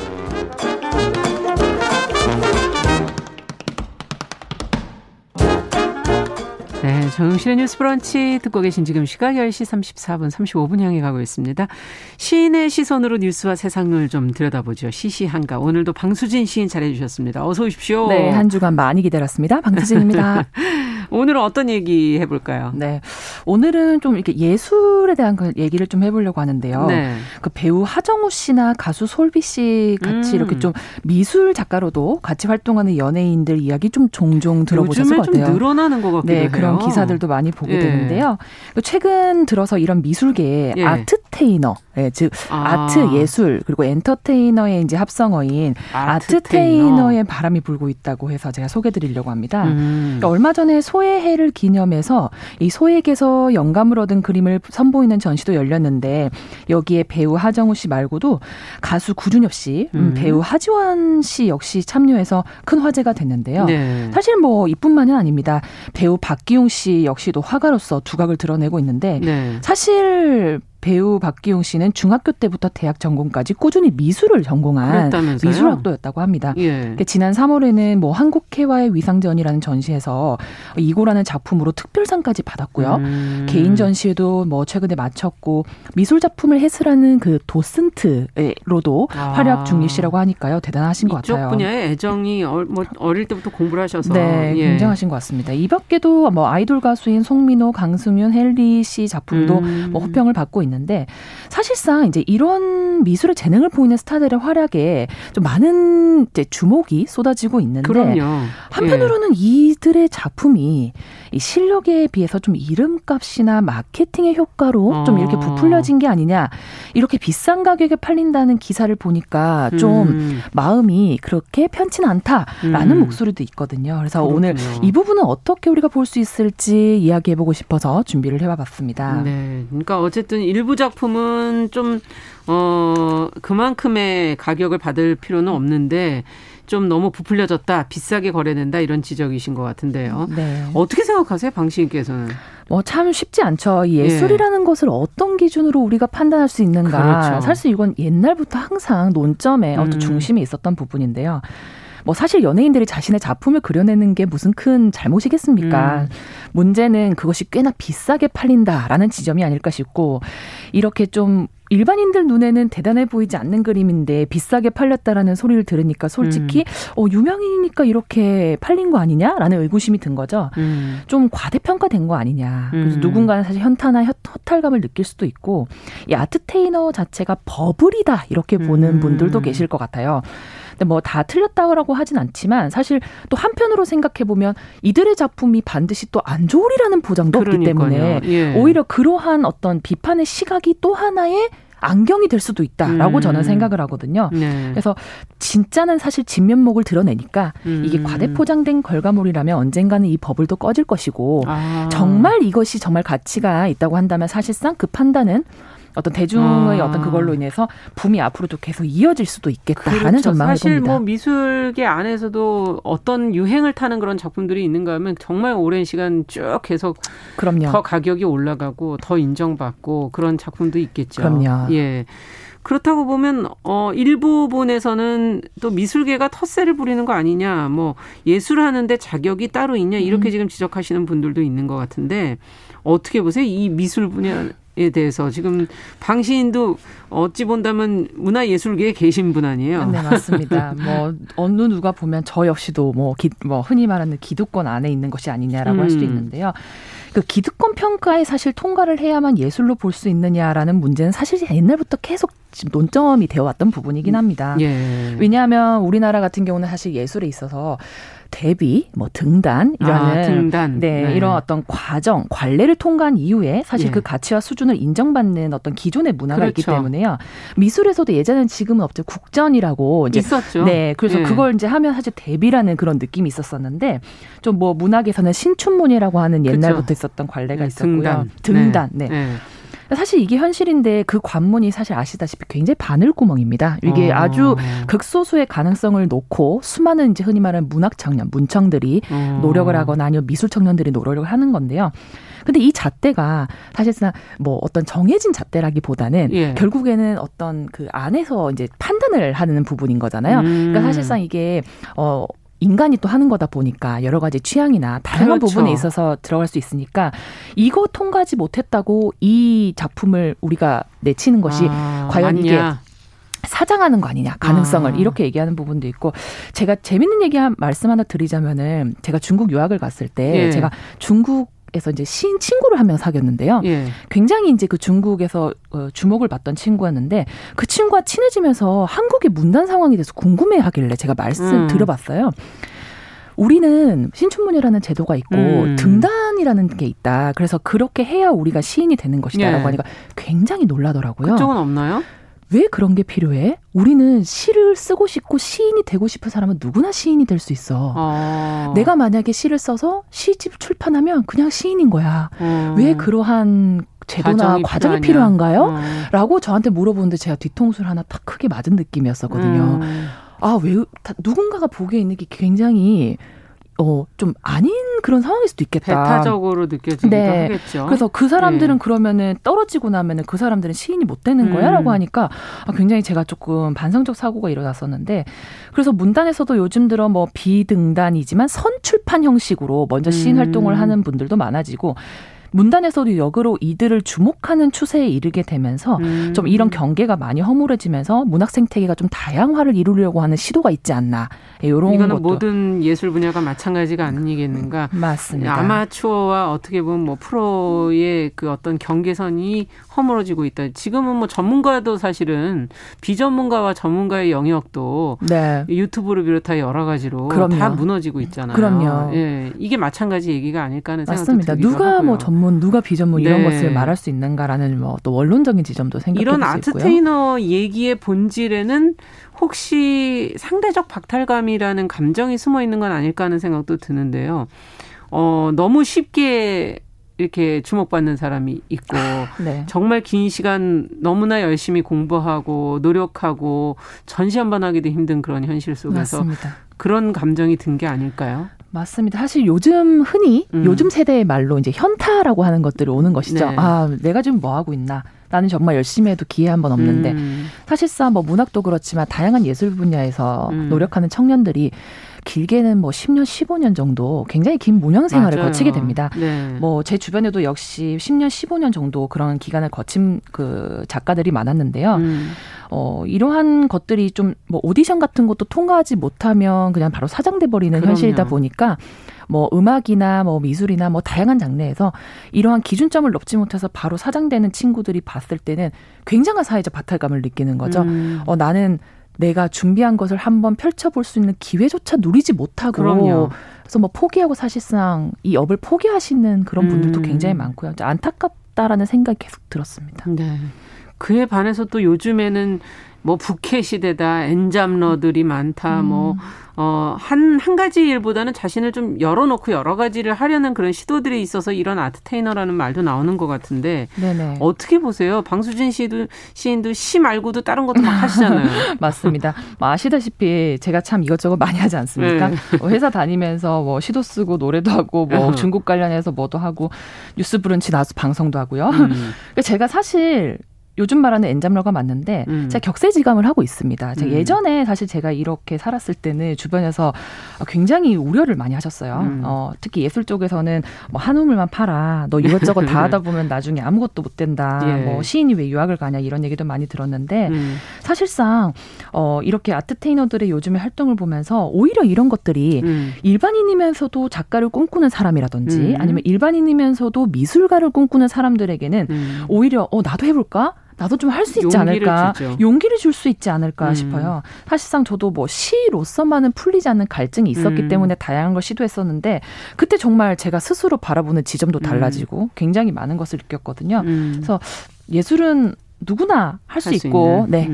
네, 정용실의 뉴스 브런치 듣고 계신 지금 시각 10시 34분 35분 향해 가고 있습니다. 시인의 시선으로 뉴스와 세상을 좀 들여다보죠. 시시한가. 오늘도 방수진 시인 잘해 주셨습니다. 어서 오십시오. 네, 한 주간 많이 기다렸습니다. 방수진입니다. 오늘은 어떤 얘기 해볼까요? 네. 오늘은 좀 이렇게 예술에 대한 그 얘기를 좀 해보려고 하는데요. 네. 그 배우 하정우 씨나 가수 솔비 씨 같이 음. 이렇게 좀 미술 작가로도 같이 활동하는 연예인들 이야기 좀 종종 들어보셨을 것 같아요. 좀 늘어나는 것 같기도 네, 해요. 그런 기사 들도 많이 보게 예. 되는데요. 최근 들어서 이런 미술계에 예. 아트테이너, 예, 즉 아. 트 예술 그리고 엔터테이너의 이제 합성어인 아트테이너. 의 바람이 불고 있다고 해서 제가 소개드리려고 합니다. 음. 그러니까 얼마 전에 소의 해를 기념해서 이 소에게서 영감을 얻은 그림을 선보이는 전시도 열렸는데 여기에 배우 하정우 씨 말고도 가수 구준엽 씨, 음. 배우 하지원 씨 역시 참여해서 큰 화제가 됐는데요. 네. 사실 뭐 이뿐만은 아닙니다. 배우 박기용 씨 역시도 화가로서 두각을 드러내고 있는데 네. 사실 배우 박기용 씨는 중학교 때부터 대학 전공까지 꾸준히 미술을 전공한 그랬다면서요? 미술학도였다고 합니다. 예. 지난 3월에는 뭐 한국회화의 위상전이라는 전시에서 이고라는 작품으로 특별상까지 받았고요. 음. 개인 전시에도 뭐 최근에 마쳤고 미술 작품을 해설하는 그 도슨트로도 아. 활약 중이시라고 하니까요. 대단하신 것 같아요. 이쪽 분야에 애정이 어, 뭐 어릴 때부터 공부를 하셔서 네, 예. 굉장하신 것 같습니다. 이 밖에도 뭐 아이돌 가수인 송민호, 강수윤, 헬리 씨 작품도 음. 뭐 호평을 받고 있는 있는데 사실상 이제 이런 미술의 재능을 보이는 스타들의 활약에 좀 많은 이제 주목이 쏟아지고 있는데 그럼요. 한편으로는 예. 이들의 작품이 이 실력에 비해서 좀 이름값이나 마케팅의 효과로 어. 좀 이렇게 부풀려진 게 아니냐 이렇게 비싼 가격에 팔린다는 기사를 보니까 좀 음. 마음이 그렇게 편치 는 않다라는 음. 목소리도 있거든요. 그래서 그렇군요. 오늘 이 부분은 어떻게 우리가 볼 수 있을지 이야기해보고 싶어서 준비를 해봐봤습니다. 네, 그러니까 어쨌든 일부 작품은 좀 어, 그만큼의 가격을 받을 필요는 없는데 좀 너무 부풀려졌다, 비싸게 거래된다 이런 지적이신 것 같은데요. 네. 어떻게 생각하세요, 방시인께서는? 뭐 참 쉽지 않죠. 예술이라는 예. 것을 어떤 기준으로 우리가 판단할 수 있는가. 그렇죠. 사실 이건 옛날부터 항상 논점에 음. 어떤 중심이 있었던 부분인데요. 뭐 사실 연예인들이 자신의 작품을 그려내는 게 무슨 큰 잘못이겠습니까? 음. 문제는 그것이 꽤나 비싸게 팔린다라는 지점이 아닐까 싶고 이렇게 좀 일반인들 눈에는 대단해 보이지 않는 그림인데 비싸게 팔렸다라는 소리를 들으니까 솔직히 음. 어 유명인이니까 이렇게 팔린 거 아니냐라는 의구심이 든 거죠. 음. 좀 과대평가된 거 아니냐. 그래서 음. 누군가는 사실 현타나 허탈감을 느낄 수도 있고 이 아트테이너 자체가 버블이다 이렇게 보는 음. 분들도 계실 것 같아요. 근데 뭐 다 틀렸다고 하진 않지만 사실 또 한편으로 생각해 보면 이들의 작품이 반드시 또 안 좋으리라는 보장도 그러니까요. 없기 때문에 예. 오히려 그러한 어떤 비판의 시각이 또 하나의 안경이 될 수도 있다라고 음. 저는 생각을 하거든요. 네. 그래서 진짜는 사실 진면목을 드러내니까 음. 이게 과대포장된 결과물이라면 언젠가는 이 버블도 꺼질 것이고 아. 정말 이것이 정말 가치가 있다고 한다면 사실상 그 판단은 어떤 대중의 아. 어떤 그걸로 인해서 붐이 앞으로도 계속 이어질 수도 있겠다라는 그렇죠. 전망을 사실 봅니다. 뭐 미술계 안에서도 어떤 유행을 타는 그런 작품들이 있는가 하면 정말 오랜 시간 쭉 계속 그럼요. 더 가격이 올라가고 더 인정받고 그런 작품도 있겠죠. 그럼요. 예. 그렇다고 보면 어 일부분에서는 또 미술계가 텃세를 부리는 거 아니냐, 뭐 예술하는데 자격이 따로 있냐 이렇게 음. 지금 지적하시는 분들도 있는 것 같은데 어떻게 보세요? 이 미술 분야 에 대해서 지금 방시인도 어찌 본다면 문화예술계에 계신 분 아니에요? 네 맞습니다. 뭐 어느 누가 보면 저 역시도 뭐, 기, 뭐 흔히 말하는 기득권 안에 있는 것이 아니냐라고 음. 할 수도 있는데요. 그 기득권 평가에 사실 통과를 해야만 예술로 볼 수 있느냐라는 문제는 사실 옛날부터 계속 지금 논점이 되어 왔던 부분이긴 합니다. 예. 왜냐하면 우리나라 같은 경우는 사실 예술에 있어서 대비, 뭐 등단이라는 아, 등단. 네, 네, 이런 어떤 과정, 관례를 통과한 이후에 사실 예. 그 가치와 수준을 인정받는 어떤 기존의 문화가 그렇죠. 있기 때문에요. 미술에서도 예전엔 지금은 없죠 국전이라고 이제 있었죠. 네, 그래서 예. 그걸 이제 하면 사실 대비라는 그런 느낌이 있었었는데 좀 뭐 문학에서는 신춘문예라고 하는 옛날부터 그렇죠. 있었던 관례가 네, 있었고요. 등단, 등단 네. 네. 사실 이게 현실인데 그 관문이 사실 아시다시피 굉장히 바늘구멍입니다. 이게 어. 아주 극소수의 가능성을 놓고 수많은 이제 흔히 말하는 문학 청년, 문청들이 어. 노력을 하거나 아니면 미술 청년들이 노력을 하는 건데요. 근데 이 잣대가 사실상 뭐 어떤 정해진 잣대라기보다는 예. 결국에는 어떤 그 안에서 이제 판단을 하는 부분인 거잖아요. 그러니까 음. 그러니까 사실상 이게 어 인간이 또 하는 거다 보니까 여러 가지 취향이나 다양한 그렇죠. 부분에 있어서 들어갈 수 있으니까 이거 통과하지 못했다고 이 작품을 우리가 내치는 것이 아, 과연 맞냐. 이게 사장하는 거 아니냐 가능성을 아. 이렇게 얘기하는 부분도 있고 제가 재밌는 얘기 한 말씀 하나 드리자면은 제가 중국 유학을 갔을 때 예. 제가 중국 에서 이제 시인 친구를 한 명 사귀었는데요. 예. 굉장히 이제 그 중국에서 어, 주목을 받던 친구였는데 그 친구와 친해지면서 한국의 문단 상황에 대해서 궁금해하길래 제가 말씀 음. 드려봤어요. 우리는 신춘문예라는 제도가 있고 음. 등단이라는 게 있다. 그래서 그렇게 해야 우리가 시인이 되는 것이다라고 예. 하니까 굉장히 놀라더라고요. 그쪽은 없나요? 왜 그런 게 필요해? 우리는 시를 쓰고 싶고 시인이 되고 싶은 사람은 누구나 시인이 될 수 있어. 어. 내가 만약에 시를 써서 시집 출판하면 그냥 시인인 거야. 어. 왜 그러한 제도나 과정이, 필요한가요? 어. 라고 저한테 물어보는데 제가 뒤통수를 하나 탁 크게 맞은 느낌이었었거든요. 음. 아, 왜, 누군가가 보기에 있는 게 굉장히 어, 좀 아닌 그런 상황일 수도 있겠다. 배타적으로 느껴지기도 네. 하겠죠. 그래서 그 사람들은 네. 그러면은 떨어지고 나면은 그 사람들은 시인이 못 되는 거야? 음. 라고 하니까 아, 굉장히 제가 조금 반성적 사고가 일어났었는데 그래서 문단에서도 요즘 들어 뭐 비등단이지만 선출판 형식으로 먼저 시인 음. 활동을 하는 분들도 많아지고 문단에서도 역으로 이들을 주목하는 추세에 이르게 되면서 음. 좀 이런 경계가 많이 허물어지면서 문학 생태계가 좀 다양화를 이루려고 하는 시도가 있지 않나. 이런 이거는 것도. 모든 예술 분야가 마찬가지가 아니겠는가. 맞습니다. 아마추어와 어떻게 보면 뭐 프로의 그 어떤 경계선이 허물어지고 있다. 지금은 뭐 전문가도 사실은 비전문가와 전문가의 영역도 네. 유튜브를 비롯해 여러 가지로 그럼요. 다 무너지고 있잖아요. 그럼요. 예, 이게 마찬가지 얘기가 아닐까 하는 생각도 맞습니다. 누가 하고요. 뭐 전문, 누가 비전문 이런 네. 것을 말할 수 있는가라는 뭐 또 원론적인 지점도 생각해 이런 아트테이너 얘기의 본질에는 혹시 상대적 박탈감이라는 감정이 숨어 있는 건 아닐까 하는 생각도 드는데요. 어, 너무 쉽게 이렇게 주목받는 사람이 있고 네. 정말 긴 시간 너무나 열심히 공부하고 노력하고 전시 한 번 하기도 힘든 그런 현실 속에서 맞습니다. 그런 감정이 든 게 아닐까요? 맞습니다. 사실 요즘 흔히 음. 요즘 세대의 말로 이제 현타라고 하는 것들이 오는 것이죠. 네. 아, 내가 지금 뭐 하고 있나? 나는 정말 열심히 해도 기회 한 번 없는데 음. 사실상 뭐 문학도 그렇지만 다양한 예술 분야에서 음. 노력하는 청년들이 길게는 뭐 10년, 15년 정도 굉장히 긴 문양 생활을 맞아요. 거치게 됩니다. 네. 뭐제 주변에도 역시 10년, 15년 정도 그런 기간을 거친 그 작가들이 많았는데요. 음. 어, 이러한 것들이 좀 뭐 오디션 같은 것도 통과하지 못하면 그냥 바로 사장돼 버리는 현실이다 보니까 뭐 음악이나 뭐 미술이나 뭐 다양한 장르에서 이러한 기준점을 넘지 못해서 바로 사장되는 친구들이 봤을 때는 굉장한 사회적 박탈감을 느끼는 거죠. 음. 어, 나는 내가 준비한 것을 한번 펼쳐볼 수 있는 기회조차 누리지 못하고 그럼요. 그래서 뭐 포기하고 사실상 이 업을 포기하시는 그런 분들도 음. 굉장히 많고요. 안타깝다라는 생각이 계속 들었습니다. 네. 그에 반해서 또 요즘에는 뭐 부캐 시대다, 엔잡러들이 많다, 뭐 음. 뭐 어, 한, 한 가지 일보다는 자신을 좀 열어놓고 여러 가지를 하려는 그런 시도들이 있어서 이런 아트테이너라는 말도 나오는 것 같은데. 네네. 어떻게 보세요? 방수진 씨도, 시인도 시 말고도 다른 것도 막 하시잖아요. 맞습니다. 뭐 아시다시피 제가 참 이것저것 많이 하지 않습니까? 네. 뭐 회사 다니면서 뭐 시도 쓰고 노래도 하고 뭐 중국 관련해서 뭐도 하고 뉴스 브런치 나와서 방송도 하고요. 음. 그러니까 제가 사실 요즘 말하는 엔잡러가 맞는데 음. 제가 격세지감을 하고 있습니다. 제가 음. 예전에 사실 제가 이렇게 살았을 때는 주변에서 굉장히 우려를 많이 하셨어요. 음. 어, 특히 예술 쪽에서는 뭐 한우물만 팔아. 너 이것저것 다 하다 보면 나중에 아무것도 못 된다. 예. 뭐 시인이 왜 유학을 가냐 이런 얘기도 많이 들었는데 음. 사실상 어, 이렇게 아트테이너들의 요즘의 활동을 보면서 오히려 이런 것들이 음. 일반인이면서도 작가를 꿈꾸는 사람이라든지 음. 아니면 일반인이면서도 미술가를 꿈꾸는 사람들에게는 오히려 어 나도 해볼까? 나도 좀 할 수 있지 않을까 주죠. 용기를 줄 수 있지 않을까 음. 싶어요. 사실상 저도 뭐 시로서만은 풀리지 않는 갈증이 있었기 음. 때문에 다양한 걸 시도했었는데 그때 정말 제가 스스로 바라보는 지점도 음. 달라지고 음. 굉장히 많은 것을 느꼈거든요. 음. 그래서 예술은 누구나 할 수 있고. 네.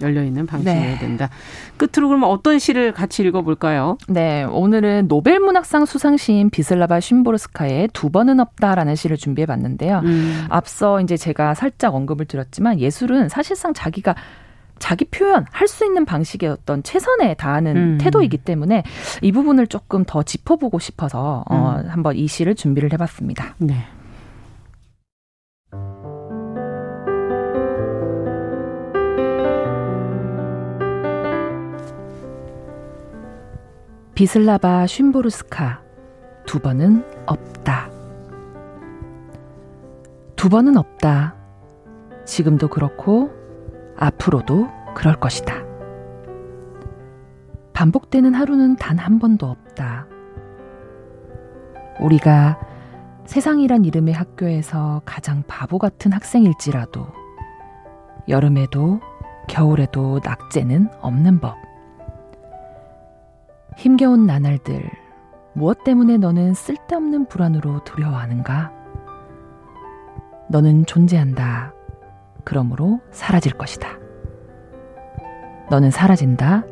음. 열려 있는 방식이어야 네. 된다. 끝으로 그러면 어떤 시를 같이 읽어볼까요? 네, 오늘은 노벨 문학상 수상시인 비슬라바 쉰보르스카의 두 번은 없다라는 시를 준비해봤는데요. 음. 앞서 이제 제가 살짝 언급을 드렸지만 예술은 사실상 자기가 자기 표현 할 수 있는 방식의 어떤 최선에 다하는 음. 태도이기 때문에 이 부분을 조금 더 짚어보고 싶어서 어, 음. 한번 이 시를 준비를 해봤습니다. 네. 비슬라바 쉰보르스카 두 번은 없다. 두 번은 없다. 지금도 그렇고 앞으로도 그럴 것이다. 반복되는 하루는 단 한 번도 없다. 우리가 세상이란 이름의 학교에서 가장 바보 같은 학생일지라도 여름에도 겨울에도 낙제는 없는 법. 힘겨운 나날들, 무엇 때문에 너는 쓸데없는 불안으로 두려워하는가? 너는 존재한다. 그러므로 사라질 것이다. 너는 사라진다.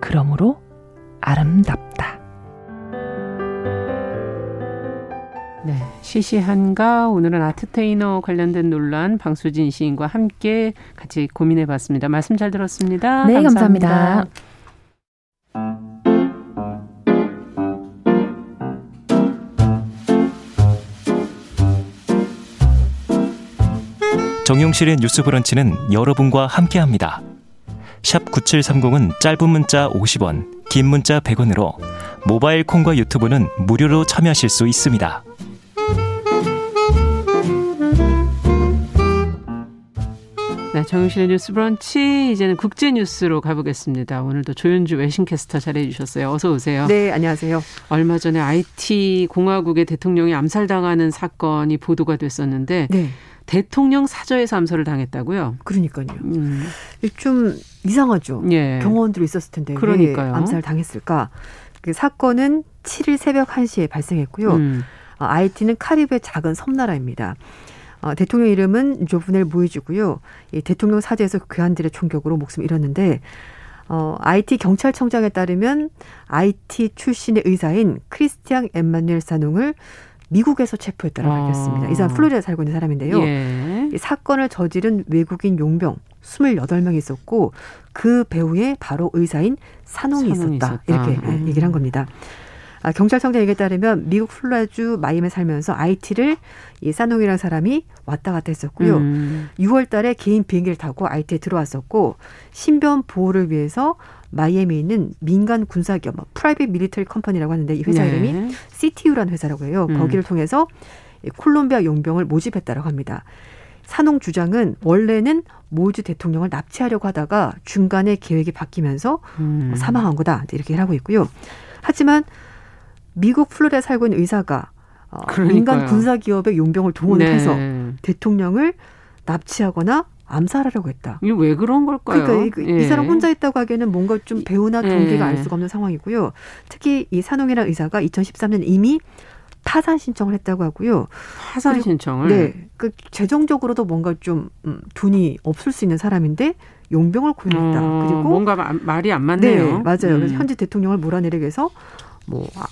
그러므로 아름답다. 네, 시시한가 오늘은 아트테이너 관련된 논란 방수진 시인과 함께 같이 고민해 봤습니다. 말씀 잘 들었습니다. 네, 감사합니다. 감사합니다. 정용실의 뉴스 브런치는 여러분과 함께합니다. 샵 9730은 짧은 문자 50원, 긴 문자 100원으로 모바일 콩과 유튜브는 무료로 참여하실 수 있습니다. 네, 정용실의 뉴스 브런치 이제는 국제 뉴스로 가보겠습니다. 오늘도 조윤주 외신캐스터 잘해 주셨어요. 어서 오세요. 네, 안녕하세요. 얼마 전에 IT 공화국의 대통령이 암살당하는 사건이 보도가 됐었는데 네. 대통령 사저에서 암살을 당했다고요? 그러니까요. 음. 좀 이상하죠. 예. 경호원들이 있었을 텐데 그러니까요. 왜 암살 당했을까? 그 사건은 7일 새벽 1시에 발생했고요. 음. 어, 아이티는 카리브의 작은 섬나라입니다. 어, 대통령 이름은 조브넬 모이즈고요. 이 대통령 사저에서 괴한들의 총격으로 목숨 잃었는데 어, IT 경찰청장에 따르면 IT 출신의 의사인 크리스티앙 엠마누엘 사농을 미국에서 체포했다고 아. 밝혔습니다. 이 사람 플로리다에 살고 있는 사람인데요. 예. 이 사건을 저지른 외국인 용병 28명이 있었고 그 배후에 바로 의사인 사농이, 사농이 있었다. 있었다. 이렇게 음. 얘기를 한 겁니다. 아, 경찰청장 얘기에 따르면 미국 플로리다주 마이애미 살면서 아이티를 이 사농이라는 사람이 왔다 갔다 했었고요. 음. 6월 달에 개인 비행기를 타고 아이티에 들어왔었고 신변 보호를 위해서 마이애미에 있는 민간 군사기업, 뭐 private military company라고 하는데 이 회사 네. 이름이 CTU라는 회사라고 해요. 음. 거기를 통해서 콜롬비아 용병을 모집했다라고 합니다. 산홍 주장은 원래는 모즈 대통령을 납치하려고 하다가 중간에 계획이 바뀌면서 음. 사망한 거다 이렇게 하고 있고요. 하지만 미국 플로리다에 살고 있는 의사가 어, 민간 군사 기업의 용병을 동원해서 네. 대통령을 납치하거나 암살하려고 했다. 이게 왜 그런 걸까요? 그러니까 이, 예. 이 사람 혼자 있다고 하기에는 뭔가 좀 배우나 동기가 예. 알 수가 없는 상황이고요. 특히 이 산홍이라는 의사가 2013년 이미 파산 신청을 했다고 하고요. 파산 신청을? 네. 그 재정적으로도 뭔가 좀 음, 돈이 없을 수 있는 사람인데 용병을 고용했다. 어, 그리고 뭔가 말이 안 맞네요. 네, 맞아요. 음. 그래서 현재 대통령을 몰아내기 위해서 뭐 아,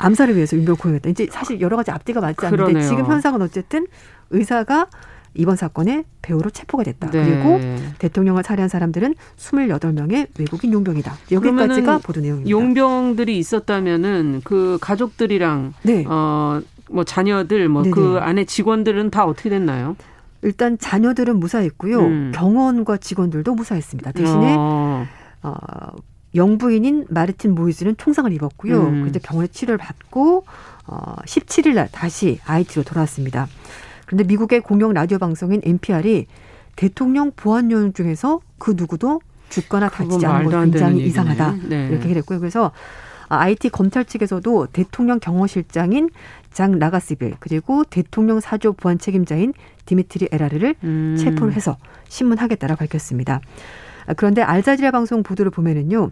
암살을 위해서 용병을 고용했다. 이제 사실 여러 가지 앞뒤가 맞지 않는데 그러네요. 지금 현상은 어쨌든 의사가 이번 사건의 배우로 체포가 됐다. 네. 그리고 대통령을 살해한 사람들은 28명의 외국인 용병이다. 여기까지가 보도 내용입니다. 용병들이 있었다면은 그 가족들이랑 네. 어뭐 자녀들 뭐 그 안에 직원들은 다 어떻게 됐나요? 일단 자녀들은 무사했고요. 음. 경호원과 직원들도 무사했습니다. 대신에 어. 어 영부인인 마르틴 모이즈는 총상을 입었고요. 음. 그때 병원에 치료를 받고 어 17일 날 다시 아이티로 돌아왔습니다. 그런데 미국의 공영 라디오 방송인 NPR이 대통령 보안 요원 중에서 그 누구도 죽거나 다치지 않은 것 굉장히 이상하다 네. 이렇게 했고요. 그래서 아이티 검찰 측에서도 대통령 경호실장인 장 라가시빌 그리고 대통령 사저 보안 책임자인 디미트리 에라르를 음. 체포를 해서 신문하겠다라고 밝혔습니다. 그런데 알자지라 방송 보도를 보면은요.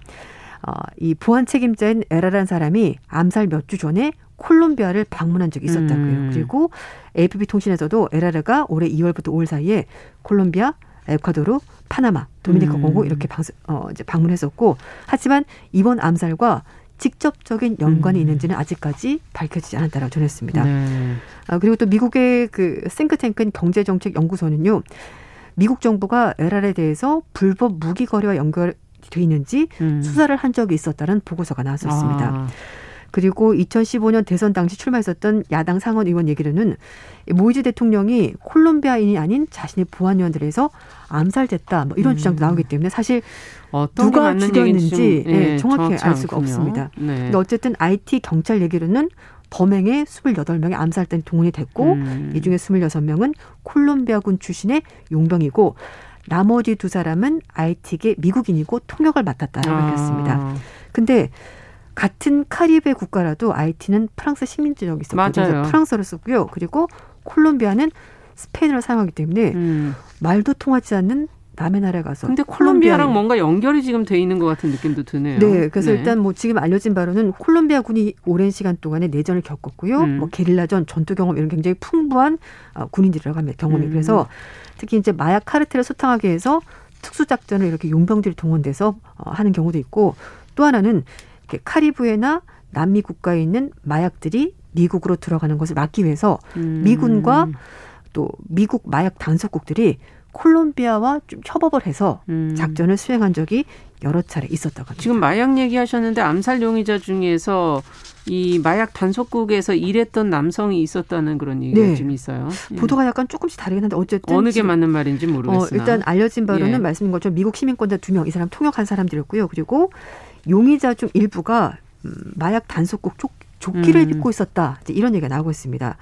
어, 이 보안 책임자인 에라르라는 사람이 암살 몇 주 전에 콜롬비아를 방문한 적이 있었다고요. 음. 그리고 AFP 통신에서도 에라르가 올해 2월부터 5월 사이에 콜롬비아, 에콰도르, 파나마, 도미니카 음. 공고 이렇게 방, 어, 이제 방문했었고 하지만 이번 암살과 직접적인 연관이 음. 있는지는 아직까지 밝혀지지 않았다라고 전했습니다. 네. 아, 그리고 또 미국의 그 생크탱크인 경제정책연구소는요. 미국 정부가 LR에 대해서 불법 무기 거래와 연결돼 있는지 음. 수사를 한 적이 있었다는 보고서가 나왔었습니다. 아. 그리고 2015년 대선 당시 출마했었던 야당 상원 의원 얘기로는 모이즈 대통령이 콜롬비아인이 아닌 자신의 보안요원들에서 암살됐다 뭐 이런 음. 주장도 나오기 때문에 사실 누가 죽였는지 좀, 네, 정확히 알 수가. 없습니다. 네. 근데 어쨌든 IT 경찰 얘기로는 범행에 28명의 암살단이 동원이 됐고 음. 이 중에 26명은 콜롬비아군 출신의 용병이고 나머지 두 사람은 IT계 미국인이고 통역을 맡았다라고 아. 밝혔습니다. 근데 같은 카리브해 국가라도 IT는 프랑스 식민지력이 있었거든요. 프랑스어를 쓰고요. 그리고 콜롬비아는 스페인어를 사용하기 때문에 음. 말도 통하지 않는 남의 나라에 가서. 근데 콜롬비아랑 뭔가 연결이 지금 돼 있는 것 같은 느낌도 드네요. 네, 그래서 네. 일단 뭐 지금 알려진 바로는 콜롬비아 군이 오랜 시간 동안에 내전을 겪었고요. 음. 뭐 게릴라전, 전투 경험 이런 굉장히 풍부한 어, 군인들이라고 합니다. 경험이 음. 그래서 특히 이제 마약 카르텔을 소탕하기 위해서 특수 작전을 이렇게 용병들이 동원돼서 어, 하는 경우도 있고 또 하나는 카리브해나 남미 국가에 있는 마약들이 미국으로 들어가는 것을 막기 위해서 음. 미군과 또 미국 마약 단속국들이 콜롬비아와 좀 협업을 해서 음. 작전을 수행한 적이 여러 차례 있었다고 합니다. 지금 마약 얘기하셨는데 암살 용의자 중에서 이 마약 단속국에서 일했던 남성이 있었다는 그런 얘기가 네. 좀 있어요. 예. 보도가 약간 조금씩 다르긴 한데 어쨌든 어느 게 맞는 말인지 모르겠으나 어, 일단 알려진 바로는 예. 말씀인 것처럼 미국 시민권자 두 명 이 사람 통역한 사람들이었고요. 그리고 용의자 중 일부가 음, 마약 단속국 조, 조끼를 음. 입고 있었다. 이제 이런 얘기가 나오고 있습니다.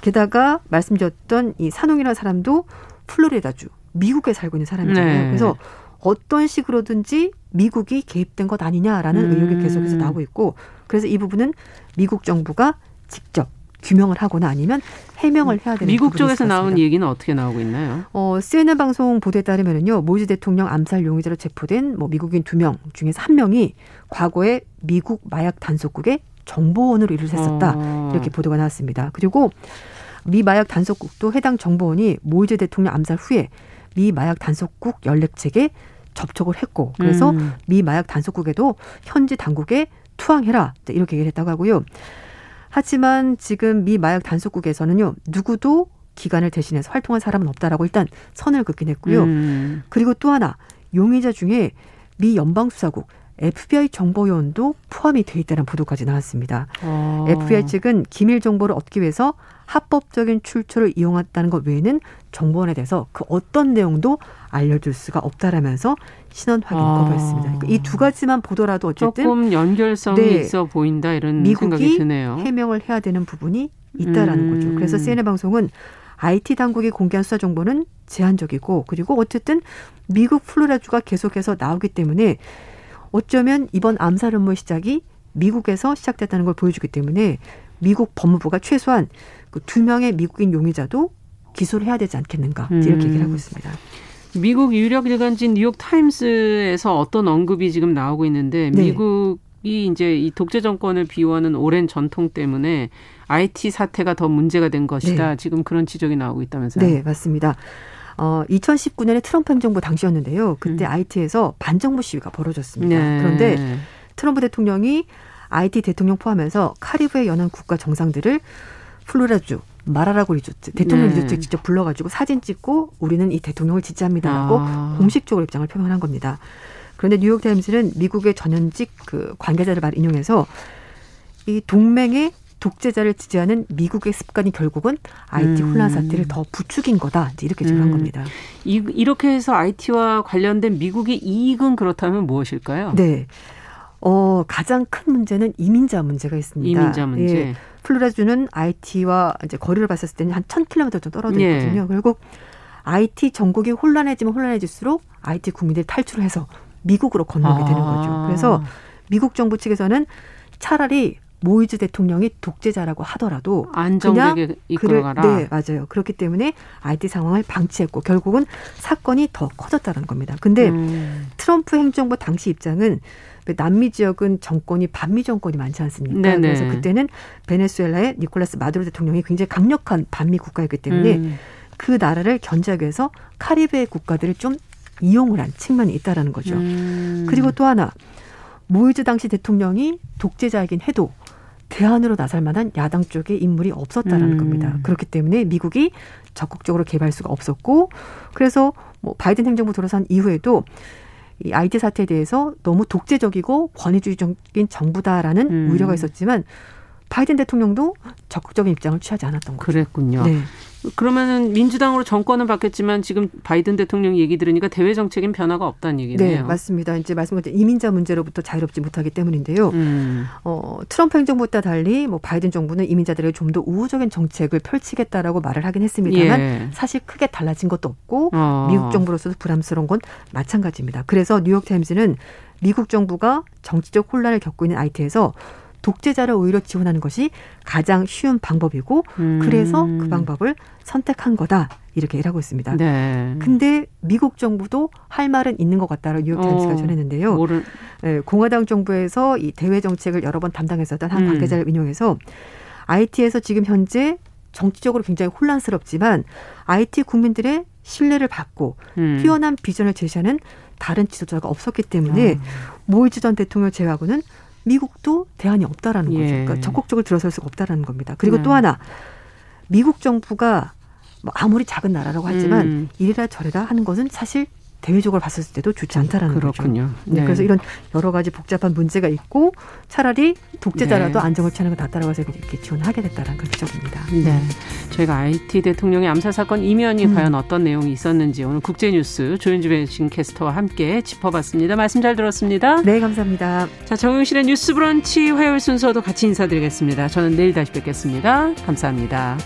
게다가 말씀드렸던 이 산홍이라는 사람도 플로리다주 미국에 살고 있는 사람이잖아요. 네. 그래서 어떤 식으로든지 미국이 개입된 것 아니냐라는 음. 의혹이 계속해서 나오고 있고 그래서 이 부분은 미국 정부가 직접 규명을 하거나 아니면 해명을 해야 되는 미국 쪽에서 나온 얘기는 어떻게 나오고 있나요? 어, CNN 방송 보도에 따르면은요. 모이즈 대통령 암살 용의자로 체포된 뭐 미국인 두 명 중에서 한 명이 과거에 미국 마약 단속국의 정보원으로 일을 했었다. 어. 이렇게 보도가 나왔습니다. 그리고 미 마약 단속국도 해당 정보원이 모이즈 대통령 암살 후에 미 마약 단속국 연락책에 접촉을 했고 그래서 음. 미 마약 단속국에도 현지 당국에 투항해라 이렇게 얘기를 했다고 하고요. 하지만 지금 미 마약 단속국에서는요 누구도 기관을 대신해서 활동한 사람은 없다라고 일단 선을 긋긴 했고요. 음. 그리고 또 하나 용의자 중에 미 연방수사국 FBI 정보요원도 포함이 돼 있다는 보도까지 나왔습니다. 어. FBI 측은 기밀 정보를 얻기 위해서 합법적인 출처를 이용했다는 것 외에는 정보원에 대해서 그 어떤 내용도 알려줄 수가 없다라면서 신원 확인 아. 거부했습니다. 그러니까 이두 가지만 보더라도 어쨌든 조금 연결성이 네, 있어 보인다 이런 생각이 드네요. 해명을 해야 되는 부분이 있다라는 음. 거죠. 그래서 CNN 방송은 IT 당국이 공개한 수사 정보는 제한적이고 그리고 어쨌든 미국 플로리다주가 계속해서 나오기 때문에 어쩌면 이번 암살 음모의 시작이 미국에서 시작됐다는 걸 보여주기 때문에 미국 법무부가 최소한 그 두 명의 미국인 용의자도 기소를 해야 되지 않겠는가 이렇게 음. 얘기를 하고 있습니다. 미국 유력 일간지 뉴욕 타임스에서 어떤 언급이 지금 나오고 있는데 네. 미국이 이제 이 독재 정권을 비유하는 오랜 전통 때문에 IT 사태가 더 문제가 된 것이다. 네. 지금 그런 지적이 나오고 있다면서요? 네, 맞습니다. 어, 2019년에 트럼프 행정부 당시였는데요. 그때 음. IT에서 반정부 시위가 벌어졌습니다. 네. 그런데 트럼프 대통령이 IT 대통령 포함해서 카리브해 연안 국가 정상들을 플로리다주 마라라고 리조트 대통령 네. 리조트에 직접 불러가지고 사진 찍고 우리는 이 대통령을 지지합니다라고 아. 공식적으로 입장을 표명한 겁니다. 그런데 뉴욕 타임스는 미국의 전현직 그 관계자를 말 인용해서 이 동맹의 독재자를 지지하는 미국의 습관이 결국은 IT 음. 혼란 사태를 더 부추긴 거다. 이렇게 지적한 음. 겁니다. 이, 이렇게 해서 IT와 관련된 미국의 이익은 그렇다면 무엇일까요? 네. 어, 가장 큰 문제는 이민자 문제가 있습니다. 이민자 문제. 예. 플로리다주는 IT와 이제 거리를 봤을 때는 한 1000km 정도 떨어져 예. 있거든요. 예. 결국 IT 전국이 혼란해지면 혼란해질수록 IT 국민들이 탈출을 해서 미국으로 건너게 아. 되는 거죠. 그래서 미국 정부 측에서는 차라리 모이즈 대통령이 독재자라고 하더라도 안정되게 이끌어가라. 네, 맞아요. 그렇기 때문에 IT 상황을 방치했고 결국은 사건이 더 커졌다는 겁니다. 근데 음. 트럼프 행정부 당시 입장은 그 남미 지역은 정권이 반미 정권이 많지 않습니까? 네네. 그래서 그때는 베네수엘라의 니콜라스 마두로 대통령이 굉장히 강력한 반미 국가였기 때문에 음. 그 나라를 견제하기 위해서 카리브해 국가들을 좀 이용을 한 측면이 있다라는 거죠. 음. 그리고 또 하나 모이즈 당시 대통령이 독재자이긴 해도 대안으로 나설 만한 야당 쪽의 인물이 없었다라는 음. 겁니다. 그렇기 때문에 미국이 적극적으로 개발 수가 없었고 그래서 뭐 바이든 행정부 들어선 이후에도 이 IT 사태에 대해서 너무 독재적이고 권위주의적인 정부다라는 음. 우려가 있었지만 바이든 대통령도 적극적인 입장을 취하지 않았던 거죠. 그랬군요. 네. 그러면은 민주당으로 정권은 바뀌었지만 지금 바이든 대통령 얘기 들으니까 대외 정책엔 변화가 없다는 얘기네요. 네, 맞습니다. 이제 말씀드린 이민자 문제로부터 자유롭지 못하기 때문인데요. 음. 어, 트럼프 행정부와 달리 뭐 바이든 정부는 이민자들에게 좀 더 우호적인 정책을 펼치겠다라고 말을 하긴 했습니다만 예. 사실 크게 달라진 것도 없고 어. 미국 정부로서도 부담스러운 건 마찬가지입니다. 그래서 뉴욕 타임즈는 미국 정부가 정치적 혼란을 겪고 있는 IT에서 독재자를 오히려 지원하는 것이 가장 쉬운 방법이고 음. 그래서 그 방법을 선택한 거다 이렇게 일하고 있습니다. 네. 근데 미국 정부도 할 말은 있는 것 같다라고 뉴욕타임스가 어, 전했는데요. 모를... 네, 공화당 정부에서 이 대외 정책을 여러 번 담당했었던 한 음. 관계자를 인용해서 IT에서 지금 현재 정치적으로 굉장히 혼란스럽지만 IT 국민들의 신뢰를 받고 음. 뛰어난 비전을 제시하는 다른 지도자가 없었기 때문에 음. 모이즈 전 대통령 제외하고는 미국도 대안이 없다라는 거죠. 예. 그러니까 적극적으로 들어설 수가 없다라는 겁니다. 그리고 네. 또 하나 미국 정부가 뭐 아무리 작은 나라라고 하지만 음. 이래라 저래라 하는 것은 사실 대외적으로 봤을 때도 좋지 않다라는 그렇군요. 거죠. 네. 네. 그래서 이런 여러 가지 복잡한 문제가 있고 차라리 독재자라도 네. 안정을 취하는 게 낫다라고 해서 이렇게 지원하게 됐다는 걸 지적입니다. 네. 저희가 IT 대통령의 암살 사건 이면이 음. 과연 어떤 내용이 있었는지 오늘 국제뉴스 조윤주 배신 캐스터와 함께 짚어봤습니다. 말씀 잘 들었습니다. 네, 감사합니다. 자, 정용실의 뉴스 브런치 화요일 순서도 같이 인사드리겠습니다. 저는 내일 다시 뵙겠습니다. 감사합니다.